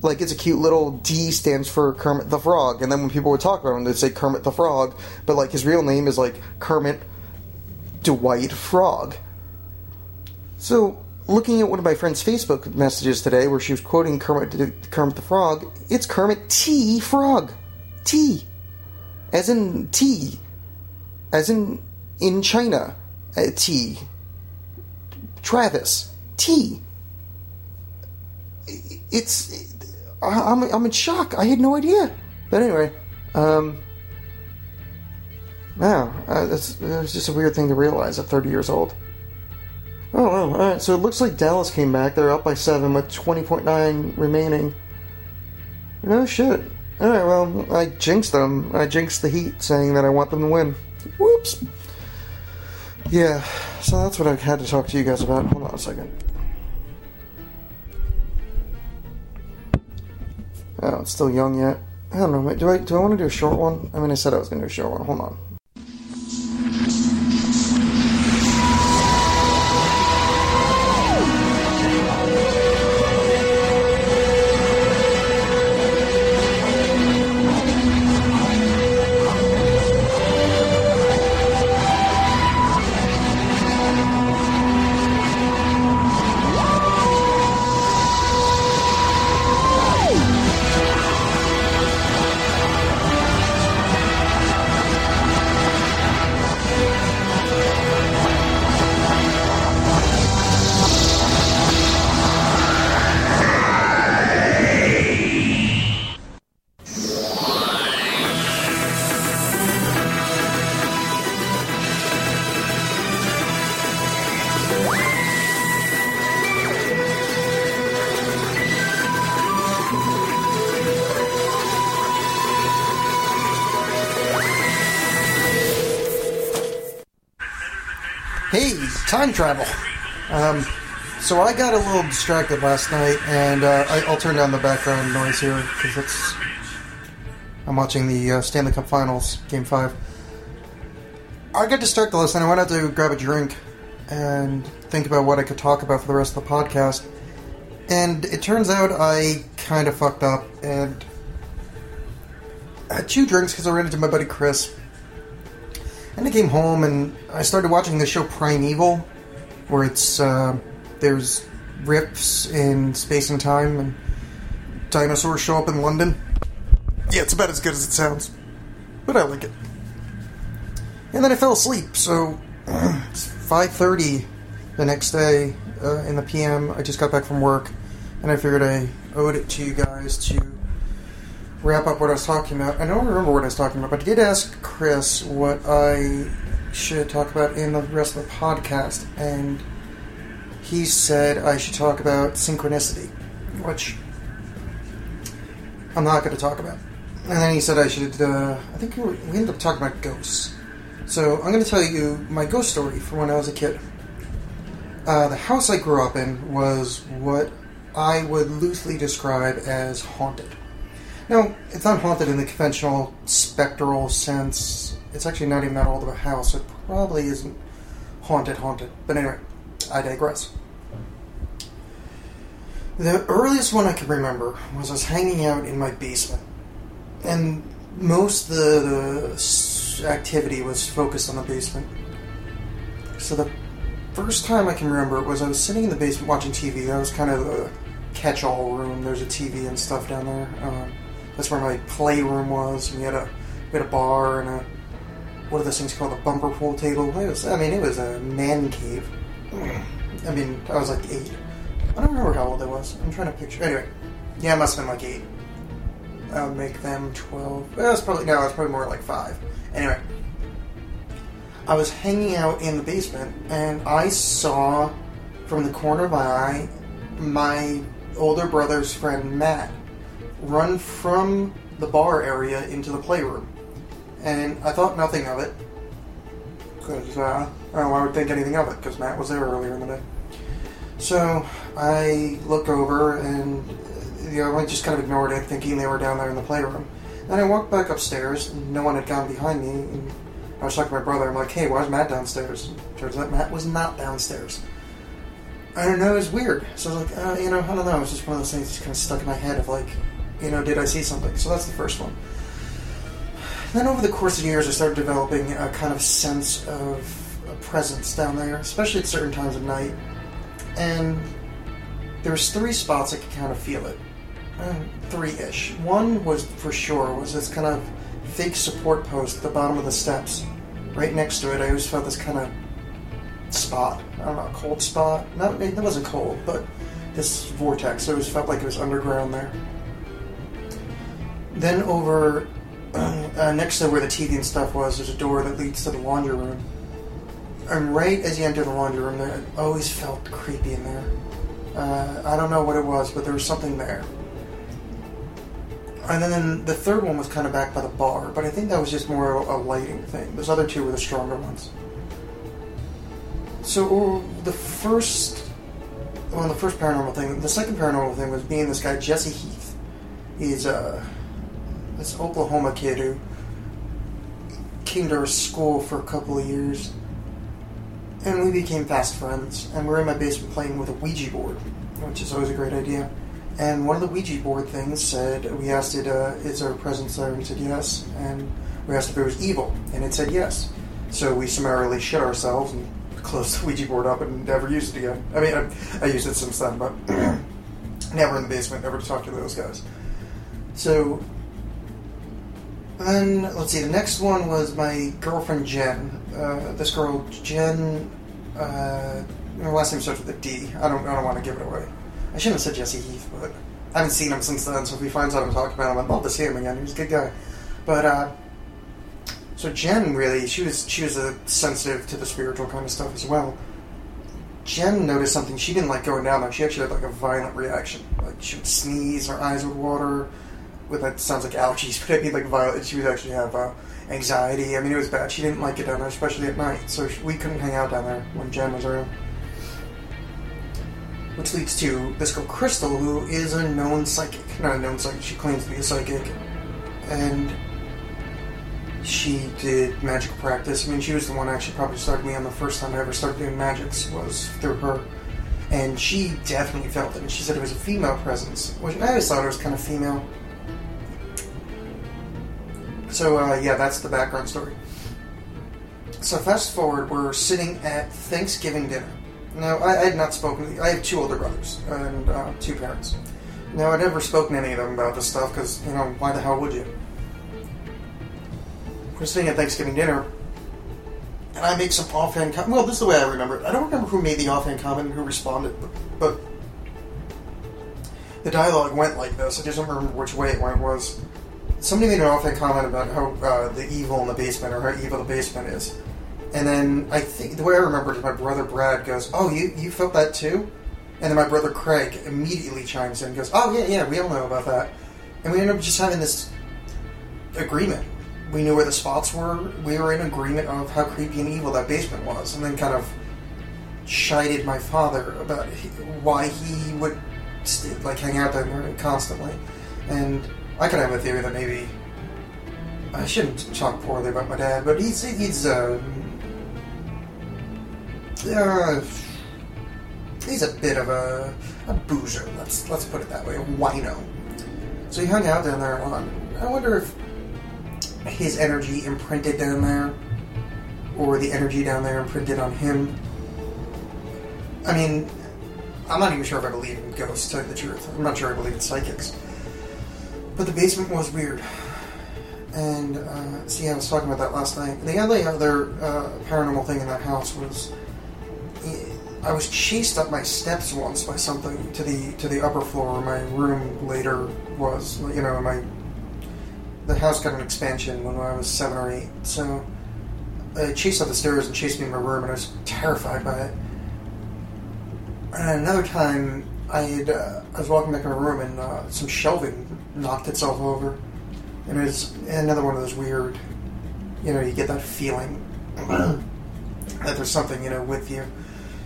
Like it's a cute little D stands for Kermit the Frog, and then when people would talk about him, they'd say Kermit the Frog, but like his real name is like Kermit Dwight Frog. So, looking at one of my friend's Facebook messages today, where she was quoting Kermit, Kermit the Frog, it's Kermit T Frog, T, as in tea, as in in China, uh, T. Travis T. It's I- I'm I'm in shock. I had no idea. But anyway, um, wow, uh, that's, that's just a weird thing to realize at 30 years old. Oh, well, alright, so it looks like Dallas came back. They're up by 7 with 20.9 remaining. No shit. Alright, well, I jinxed them. I jinxed the Heat, saying that I want them to win. Whoops. Yeah, so that's what I had to talk to you guys about. Hold on a second. Oh, it's still young yet. I don't know. Do I do I want to do a short one? I mean, I said I was going to do a short one. Hold on. Travel. Um, so I got a little distracted last night, and uh, I, I'll turn down the background noise here because it's. I'm watching the uh, Stanley Cup Finals, Game Five. I got distracted last night. I went out to grab a drink and think about what I could talk about for the rest of the podcast. And it turns out I kind of fucked up and I had two drinks because I ran into my buddy Chris. And I came home and I started watching the show Primeval, where it's uh, there's rips in space and time and dinosaurs show up in London. Yeah, it's about as good as it sounds, but I like it. And then I fell asleep, so *clears throat* it's 5:30 the next day uh, in the PM. I just got back from work, and I figured I owed it to you guys to wrap up what I was talking about. I don't remember what I was talking about, but I did ask Chris what I should talk about in the rest of the podcast, and he said I should talk about synchronicity, which I'm not going to talk about. And then he said I should. Uh, I think we, ended up talking about ghosts. So I'm going to tell you my ghost story from when I was a kid. Uh, the house I grew up in was what I would loosely describe as haunted. Now, it's not haunted in the conventional spectral sense. It's actually not even that old of a house. It probably isn't haunted, haunted. But anyway, I digress. The earliest one I can remember was I was hanging out in my basement. And most of the, the activity was focused on the basement. So the first time I can remember was I was sitting in the basement watching TV. That was kind of a catch-all room. There's a TV and stuff down there. Um, that's where my playroom was. We had a we had a bar and a what are those things called? A bumper pool table. It was. I mean, it was a man cave. I mean, I was like eight. I don't remember how old I was. I'm trying to picture. Anyway, yeah, I must have been like eight. I would make them twelve. Well, was probably no. I was probably more like five. Anyway, I was hanging out in the basement and I saw from the corner of my eye my older brother's friend Matt run from the bar area into the playroom. And I thought nothing of it. Because uh, I don't know why I would think anything of it, because Matt was there earlier in the day. So I look over and you know, I just kind of ignored it, thinking they were down there in the playroom. Then I walked back upstairs, and no one had gone behind me. And I was talking to my brother. I'm like, "Hey, why is Matt downstairs?" Turns out Matt was not downstairs. I don't know. It was weird. So I was like, uh, you know, I don't know. It was just one of those things that's kind of stuck in my head of like, you know, did I see something? So that's the first one. Then over the course of years, I started developing a kind of sense of a presence down there, especially at certain times of night. And there's three spots I could kind of feel it. Three-ish. One was for sure was this kind of fake support post at the bottom of the steps. Right next to it, I always felt this kind of spot. I don't know, a cold spot. Not it wasn't cold, but this vortex. I always felt like it was underground there. Then over uh, next to where the TV and stuff was, there's a door that leads to the laundry room. And right as you enter the laundry room, there, it always felt creepy in there. Uh, I don't know what it was, but there was something there. And then the third one was kind of back by the bar, but I think that was just more a lighting thing. Those other two were the stronger ones. So the first, well, the first paranormal thing, the second paranormal thing was being this guy Jesse Heath. He's uh, this Oklahoma kid who came to our school for a couple of years, and we became fast friends. And we were in my basement playing with a Ouija board, which is always a great idea. And one of the Ouija board things said, we asked it, uh, is there a presence there? And it said yes. And we asked if it was evil, and it said yes. So we summarily shit ourselves and closed the Ouija board up and never used it again. I mean, I, I used it since then, but *clears throat* never in the basement, never to talk to those guys. So then, let's see, the next one was my girlfriend Jen. Uh, this girl, Jen, uh, her last name starts with a D. I don't, I don't want to give it away. I shouldn't have said Jesse Heath, but I haven't seen him since then, so if he finds out I'm talking about him, I'd love to see him again. He's a good guy. But, uh, so Jen really, she was she was a sensitive to the spiritual kind of stuff as well. Jen noticed something she didn't like going down there. She actually had like a violent reaction. Like she would sneeze, her eyes would water. With that sounds like allergies, but I mean like violent. She would actually have uh, anxiety. I mean, it was bad. She didn't like it down there, especially at night. So we couldn't hang out down there when Jen was around. Which leads to this girl Crystal, who is a known psychic. Not a known psychic. She claims to be a psychic, and she did magic practice. I mean, she was the one actually probably started me on the first time I ever started doing magics was through her. And she definitely felt it. And she said it was a female presence, which I always thought it was kind of female. So, uh, yeah, that's the background story. So, fast forward, we're sitting at Thanksgiving dinner. Now, I, I had not spoken, To, I have two older brothers and uh, two parents. Now, I'd never spoken to any of them about this stuff because, you know, why the hell would you? We're sitting at Thanksgiving dinner, and I make some offhand comment. Well, this is the way I remember it. I don't remember who made the offhand comment and who responded, but, but the dialogue went like this. I just don't remember which way it went. Was somebody made an offhand comment about how uh, the evil in the basement or how evil the basement is, and then I think the way I remember it is my brother Brad goes, "Oh, you you felt that too," and then my brother Craig immediately chimes in and goes, "Oh yeah, yeah, we all know about that," and we ended up just having this agreement. We knew where the spots were. We were in agreement of how creepy and evil that basement was, and then kind of chided my father about why he would like hang out there constantly. And I could have a theory that maybe I shouldn't talk poorly about my dad, but he's he's uh, uh he's a bit of a a boozer. Let's let's put it that way, a wino. So he hung out down there a lot. I wonder if his energy imprinted down there, or the energy down there imprinted on him. I mean, I'm not even sure if I believe in ghosts, to tell you the truth. I'm not sure I believe in psychics. But the basement was weird. And, uh, see, I was talking about that last night. The only other uh, paranormal thing in that house was I was chased up my steps once by something to the to the upper floor where my room later was. You know, my the house got an expansion when I was seven or eight. So it chased up the stairs and chased me in my room, and I was terrified by it. And another time, I had uh, I was walking back in my room, and uh, some shelving knocked itself over, and it was another one of those weird, you know, you get that feeling *clears throat* that there's something you know with you.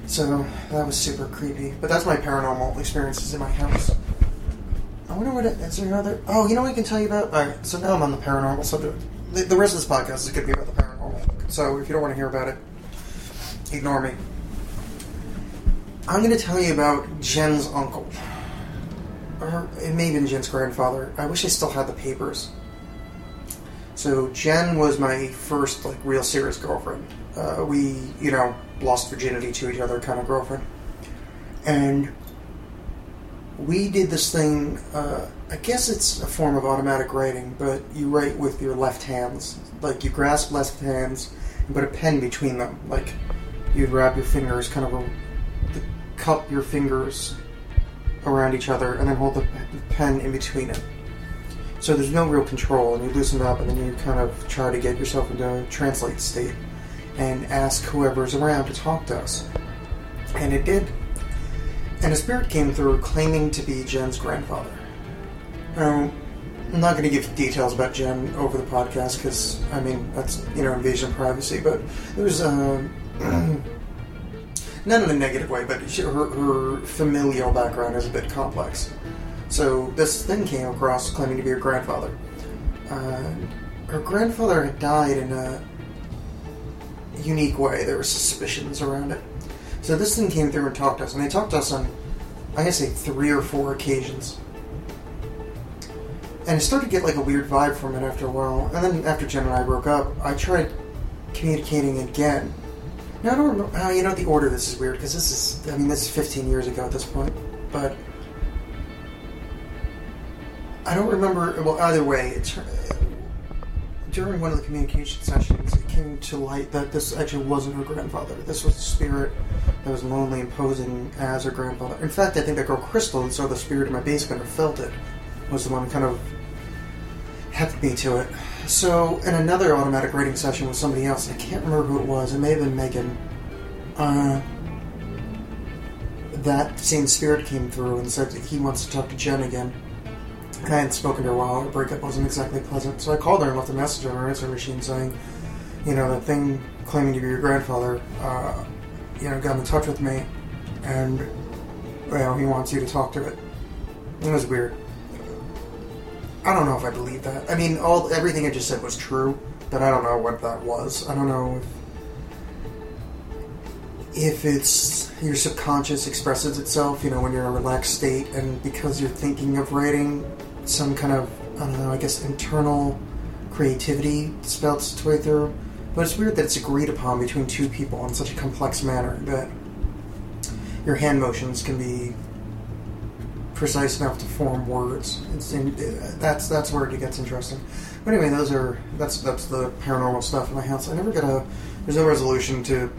So that was super creepy. But that's my paranormal experiences in my house. I wonder what it, is there other. Oh, you know what I can tell you about? All right, so now I'm on the paranormal subject. The, the rest of this podcast is going to be about the paranormal. So if you don't want to hear about it, ignore me. I'm going to tell you about Jen's uncle. It may have been Jen's grandfather. I wish I still had the papers. So Jen was my first like real serious girlfriend. Uh, we, you know, lost virginity to each other kind of girlfriend. And we did this thing. Uh, I guess it's a form of automatic writing, but you write with your left hands. Like you grasp left hands and put a pen between them. Like you'd wrap your fingers, kind of a, cup your fingers around each other, and then hold the pen in between it. So there's no real control, and you loosen up, and then you kind of try to get yourself into a translate state and ask whoever's around to talk to us. And it did. And a spirit came through claiming to be Jen's grandfather. Now, I'm not going to give details about Jen over the podcast because, I mean, that's, you know, invasion of privacy, but it was, uh, *clears throat* not in a negative way, but she, her, her familial background is a bit complex. So this thing came across claiming to be her grandfather. Uh, her grandfather had died in a unique way. There were suspicions around it. So this thing came through and talked to us, and they talked to us on, I guess, say three or four occasions. And it started to get like a weird vibe from it after a while. And then after Jen and I broke up, I tried communicating again. Now I don't remember. Uh, you know, the order this is weird because this is. I mean, this is 15 years ago at this point, but I don't remember. Well, either way, it's during one of the communication sessions, it came to light that this actually wasn't her grandfather. This was a spirit that was lonely and posing as her grandfather. In fact, I think that girl Crystal, that saw the spirit in my basement or felt it, was the one who kind of helped me to it. So, in another automatic rating session with somebody else, I can't remember who it was. It may have been Megan. Uh, that same spirit came through and said that he wants to talk to Jen again. I hadn't spoken to her while. Our breakup wasn't exactly pleasant. So I called her and left a message on her answering machine saying, you know, that thing claiming to be your grandfather, uh, you know, got in touch with me and, well, he wants you to talk to it. It was weird. I don't know if I believe that. I mean, all everything I just said was true, but I don't know what that was. I don't know if if it's your subconscious expresses itself, you know, when you're in a relaxed state, and because you're thinking of writing, some kind of I don't know, I guess internal creativity spouts its way through. But it's weird that it's agreed upon between two people in such a complex manner that your hand motions can be precise enough to form words. It's in, that's that's where it gets interesting. But anyway, those are that's that's the paranormal stuff in my house. I never get a there's no resolution to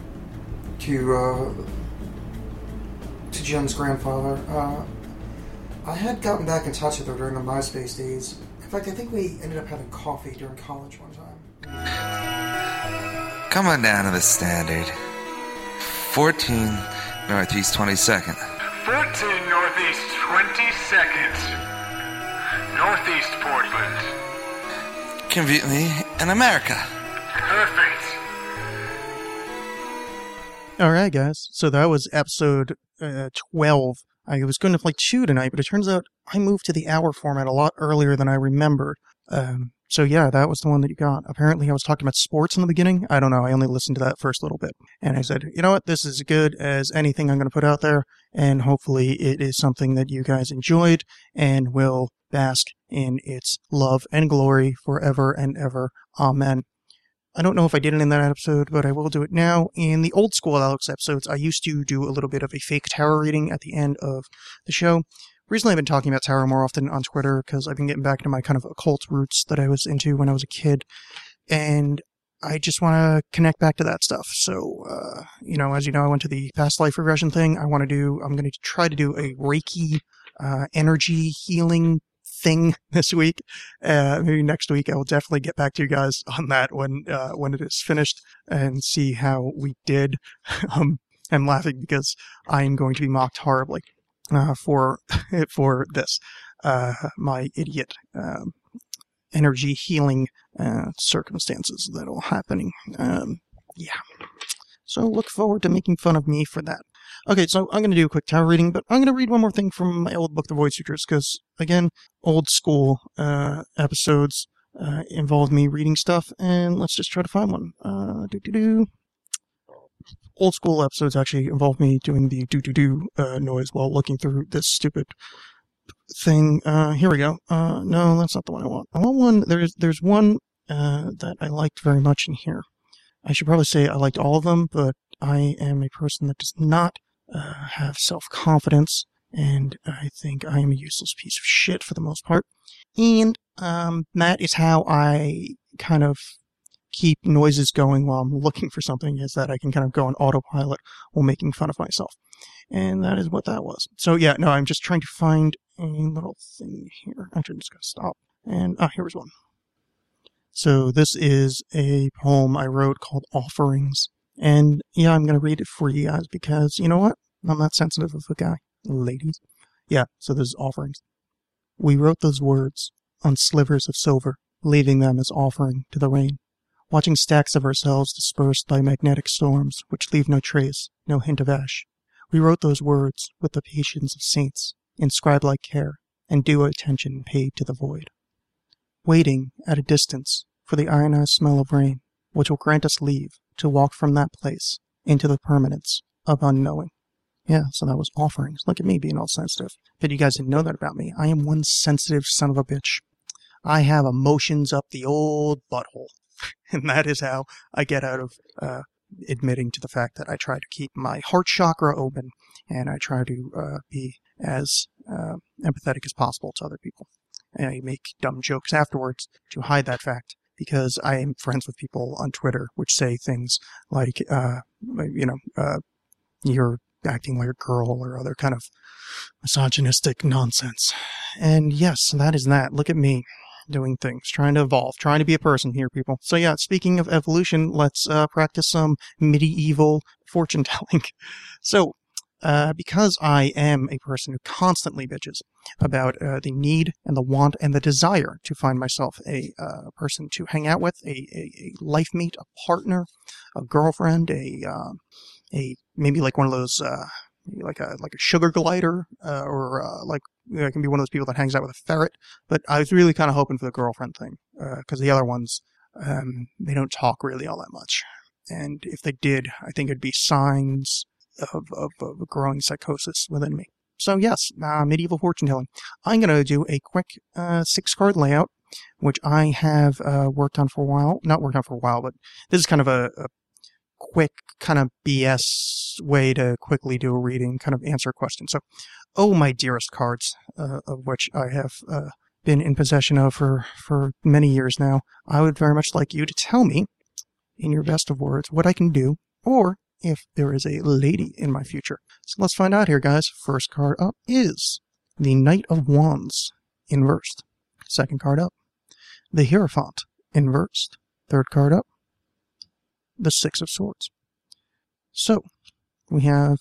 to uh, to Jen's grandfather. Uh, I had gotten back in touch with her during the MySpace days. In fact, I think we ended up having coffee during college one time. Come on down to the standard. 14 Northeast 22nd. 14 Northeast 22nd. Northeast Portland. Conveniently in America. Perfect. All right, guys. So that was episode uh, 12. I was going to play two tonight, but it turns out I moved to the hour format a lot earlier than I remembered. Um, so yeah, that was the one that you got. Apparently, I was talking about sports in the beginning. I don't know. I only listened to that first little bit, and I said, you know what, this is as good as anything I'm going to put out there, and hopefully, it is something that you guys enjoyed and will bask in its love and glory forever and ever. Amen. I don't know if I did it in that episode, but I will do it now. In the old school Alex episodes, I used to do a little bit of a fake tarot reading at the end of the show. Recently, I've been talking about tarot more often on Twitter because I've been getting back to my kind of occult roots that I was into when I was a kid. And I just want to connect back to that stuff. So, uh, you know, as you know, I went to the past life regression thing. I want to do, I'm going to try to do a Reiki uh, energy healing thing *laughs* this week. Uh, maybe next week I will definitely get back to you guys on that when uh, when it is finished and see how we did. *laughs* um, I'm laughing because I am going to be mocked horribly uh, for *laughs* for this uh, my idiot um, energy healing uh, circumstances that are happening. Um, yeah. So look forward to making fun of me for that. Okay, so I'm going to do a quick tarot reading, but I'm going to read one more thing from my old book, The Void Sutras, because, again, old school uh, episodes uh, involve me reading stuff, and let's just try to find one. Uh, do-do-do. Old school episodes actually involve me doing the do-do-do uh, noise while looking through this stupid thing. Uh, here we go. Uh, no, that's not the one I want. I want one, there's, there's one uh, that I liked very much in here. I should probably say I liked all of them, but I am a person that does not uh, have self confidence, and I think I am a useless piece of shit for the most part. And um, that is how I kind of keep noises going while I'm looking for something, is that I can kind of go on autopilot while making fun of myself. And that is what that was. So, yeah, no, I'm just trying to find a little thing here. Actually, I'm just going to stop. And, ah, here's one. So, this is a poem I wrote called Offerings. And yeah, I'm going to read it for you guys because you know what? I'm not sensitive of a guy, ladies. Yeah, so there's offerings. We wrote those words on slivers of silver, leaving them as offering to the rain, watching stacks of ourselves dispersed by magnetic storms which leave no trace, no hint of ash. We wrote those words with the patience of saints, in scribe-like care, and due attention paid to the void. Waiting at a distance for the ionized smell of rain, which will grant us leave to walk from that place into the permanence of unknowing. Yeah, so that was offerings. Look at me being all sensitive. But you guys didn't know that about me. I am one sensitive son of a bitch. I have emotions up the old butthole. *laughs* and that is how I get out of uh, admitting to the fact that I try to keep my heart chakra open and I try to uh, be as uh, empathetic as possible to other people. And I make dumb jokes afterwards to hide that fact because I am friends with people on Twitter which say things like, uh, you know, uh, you're acting like a girl or other kind of misogynistic nonsense. And yes, that is that. Look at me doing things, trying to evolve, trying to be a person here, people. So yeah, speaking of evolution, let's uh, practice some medieval fortune *laughs* telling. So, uh, because I am a person who constantly bitches about uh, the need and the want and the desire to find myself a uh, person to hang out with, a, a, a life mate, a partner, a girlfriend, a uh, a maybe like one of those uh, like a like a sugar glider, uh, or uh, like you know, I can be one of those people that hangs out with a ferret. But I was really kind of hoping for the girlfriend thing because the other ones um, they don't talk really all that much, and if they did, I think it'd be signs of, of, of a growing psychosis within me. So yes, uh, medieval fortune telling. I'm to do a quick uh, six card layout, which I have uh, worked on for a while. Not worked on for a while, but this is kind of a, a quick kind of BS way to quickly do a reading, kind of answer a question. So, oh my dearest cards, uh, of which I have uh, been in possession of for for many years now, I would very much like you to tell me, in your best of words, what I can do, or if there is a lady in my future. So let's find out here, guys. First card up is the Knight of Wands, inversed. Second card up, the Hierophant, inversed. Third card up, the Six of Swords. So, we have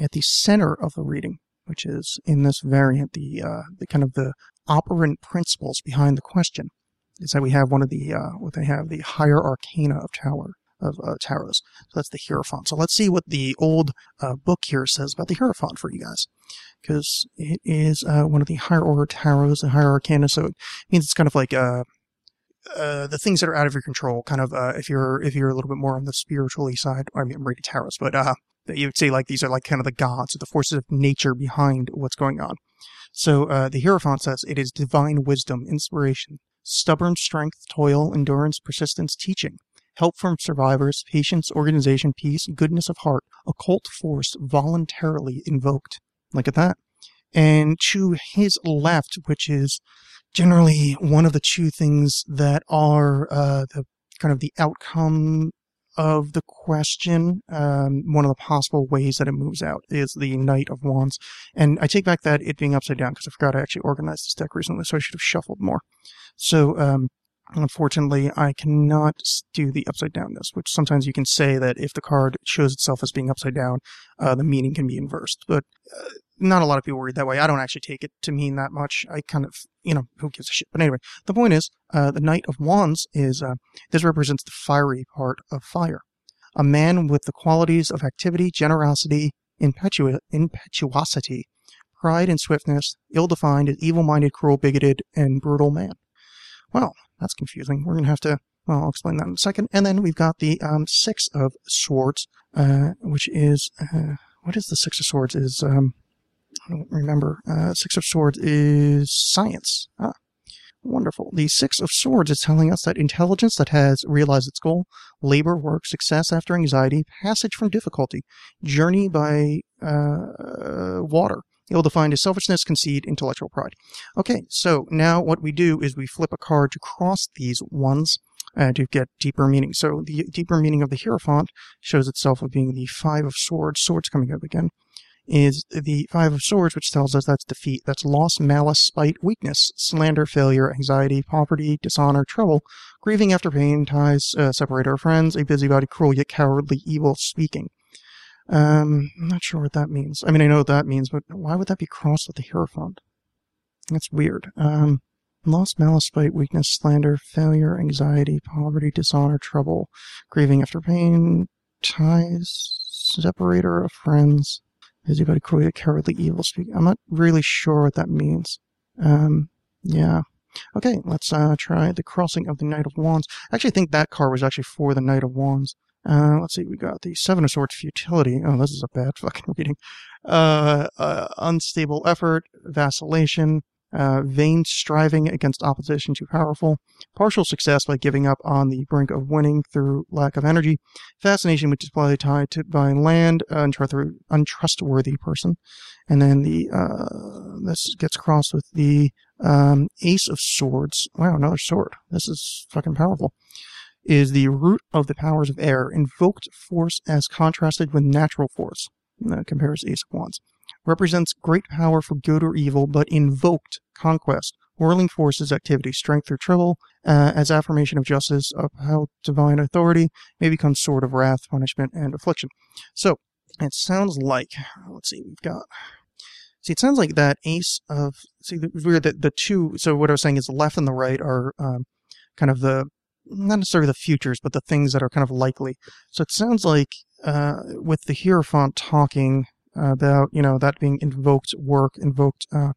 at the center of the reading, which is in this variant, the, uh, the kind of the operant principles behind the question, is that we have one of the, uh, what they have, the higher arcana of Tower, of uh. So that's the Hierophant. So let's see what the old uh, book here says about the Hierophant for you guys. Because it is uh, one of the higher order tarots, the higher arcana, so it means it's kind of like uh, uh, the things that are out of your control. Kind of uh, if you're if you're a little bit more on the spiritually side. I mean, I'm reading but uh, you would say like these are like kind of the gods, or the forces of nature behind what's going on. So uh, the Hierophant says it is divine wisdom, inspiration, stubborn strength, toil, endurance, persistence, teaching help from survivors, patience, organization, peace, goodness of heart, occult force voluntarily invoked. Look at that. And to his left, which is generally one of the two things that are uh, the kind of the outcome of the question, um, one of the possible ways that it moves out is the Knight of Wands. And I take back that it being upside down because I forgot I actually organized this deck recently, so I should have shuffled more. So, um, Unfortunately, I cannot do the upside downness, which sometimes you can say that if the card shows itself as being upside down, uh, the meaning can be inversed. But uh, not a lot of people read that way. I don't actually take it to mean that much. I kind of, you know, who gives a shit? But anyway, the point is, uh, the Knight of Wands is, uh, this represents the fiery part of fire. A man with the qualities of activity, generosity, impetu- impetuosity, pride and swiftness, ill-defined, evil-minded, cruel, bigoted, and brutal man. Well, that's confusing. We're going to have to, well, I'll explain that in a second. And then we've got the um, Six of Swords, uh, which is, uh, what is the Six of Swords? Is, um, I don't remember. Uh, Six of Swords is science. Ah, wonderful. The Six of Swords is telling us that intelligence that has realized its goal, labor, work, success after anxiety, passage from difficulty, journey by uh, water, ill defined as selfishness, conceit, intellectual pride. Okay, so now what we do is we flip a card to cross these ones uh, to get deeper meaning. So the deeper meaning of the Hierophant shows itself of being the Five of Swords, swords coming up again, is the Five of Swords, which tells us that's defeat, that's loss, malice, spite, weakness, slander, failure, anxiety, poverty, dishonor, trouble, grieving after pain, ties, uh, separator of friends, a busybody, cruel yet cowardly, evil speaking. Um, I'm not sure what that means. I mean, I know what that means, but why would that be crossed with the Hierophant? That's weird. Um, loss, malice, spite, weakness, slander, failure, anxiety, poverty, dishonor, trouble, grieving after pain, ties, separator of friends, busybody, cruel, cowardly, evil speak. I'm not really sure what that means. Um, yeah. Okay, let's uh, try the crossing of the Knight of Wands. I actually think that card was actually for the Knight of Wands. Uh, let's see, we got the Seven of Swords futility. Oh, this is a bad *laughs* fucking reading. Uh, uh, unstable effort, vacillation, uh, vain striving against opposition too powerful, partial success by giving up on the brink of winning through lack of energy, fascination which is probably tied to by land, untrustworthy, untrustworthy person, and then the uh, this gets crossed with the um, Ace of Swords. Wow, another sword. This is fucking powerful is the root of the powers of air, invoked force as contrasted with natural force. Compares Ace of Wands. Represents great power for good or evil, but invoked conquest, whirling forces, activity, strength or trouble, uh, as affirmation of justice, upheld divine authority, may become sword of wrath, punishment, and affliction. So, it sounds like let's see, we've got see, it sounds like that ace of see the weird that the two. So what I was saying is the left and the right are um, kind of the not necessarily the futures, but the things that are kind of likely. So it sounds like uh, with the Hierophant talking about you know that being invoked work, invoked uh,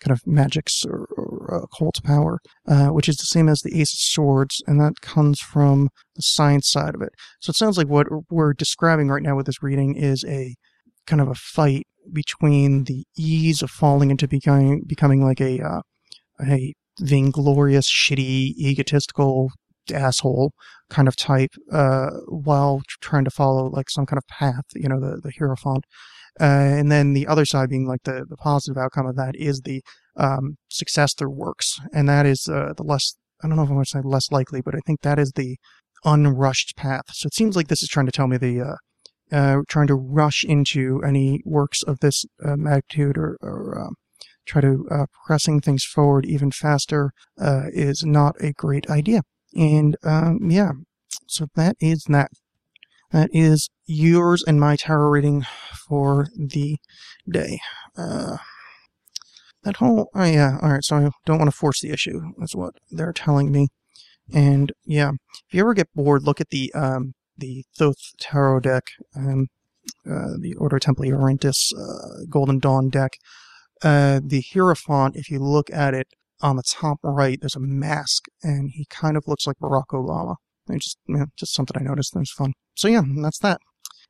kind of magics or, or uh, occult power, uh, which is the same as the Ace of Swords, and that comes from the science side of it. So it sounds like what we're describing right now with this reading is a kind of a fight between the ease of falling into becoming becoming like a uh, a vainglorious, shitty, egotistical asshole kind of type, uh, while trying to follow like some kind of path, you know, the the Hierophant. Uh, and then the other side being like the, the positive outcome of that is the um, success through works. And that is uh, the less, I don't know if I want to say less likely, but I think that is the unrushed path. So it seems like this is trying to tell me the, uh, uh, trying to rush into any works of this uh, magnitude or, or um, try to pressing things forward even faster is not a great idea. And um, yeah, so that is that. That is yours and my tarot reading for the day. Uh, that whole, oh yeah, alright, so I don't want to force the issue, that's what they're telling me. And yeah, if you ever get bored, look at the, um, the Thoth Tarot deck, um, uh, the Order Templi Orientis, uh, Golden Dawn deck. Uh, the Hierophant, if you look at it on the top right, there's a mask, and he kind of looks like Barack Obama. It's just, just something I noticed. That was fun. So yeah, that's that.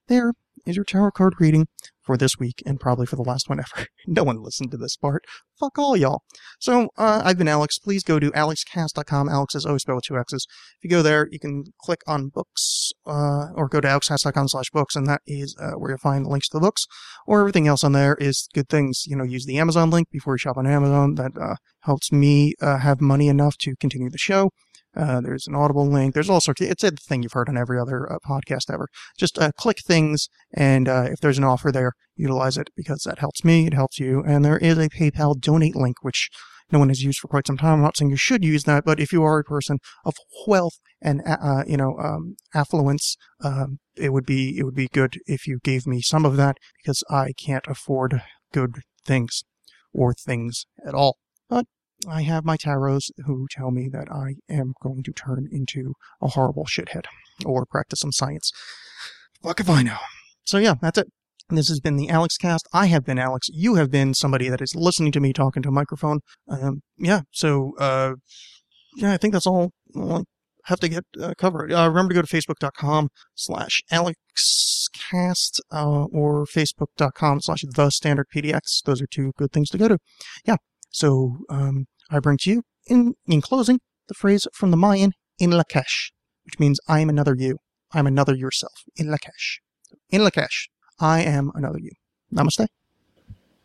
There is your tarot card reading for this week and probably for the last one ever. *laughs* no one listened to this part. Fuck all y'all. So, uh, I've been Alex. Please go to alexxcast.com. Alex is always spelled with two X's. If you go there, you can click on books, uh, or go to alexxcast.com slash books, and that is, uh, where you'll find links to the books. Or everything else on there is good things. You know, use the Amazon link before you shop on Amazon. That, uh, helps me, uh, have money enough to continue the show. Uh, there's an Audible link. There's all sorts. Of, it's a thing you've heard on every other uh, podcast ever. Just uh, click things, and uh, if there's an offer there, utilize it because that helps me. It helps you. And there is a PayPal donate link, which no one has used for quite some time. I'm not saying you should use that, but if you are a person of wealth and uh, you know um, affluence, um, it would be it would be good if you gave me some of that because I can't afford good things or things at all. I have my tarots who tell me that I am going to turn into a horrible shithead or practice some science. Fuck if I know. So yeah, that's it. This has been the Alexxcast. I have been Alex. You have been somebody that is listening to me talking to a microphone. Um, yeah. So uh, yeah, I think that's all. I have to get uh, covered. Uh, remember to go to facebook.com slash alexxcast uh, or facebook.com slash the standard pdx. Those are two good things to go to. Yeah. So um, I bring to you, in, in closing, the phrase from the Mayan, in Lakesh, which means I am another you. I am another yourself. In Lak'ech. In Lak'ech. I am another you. Namaste.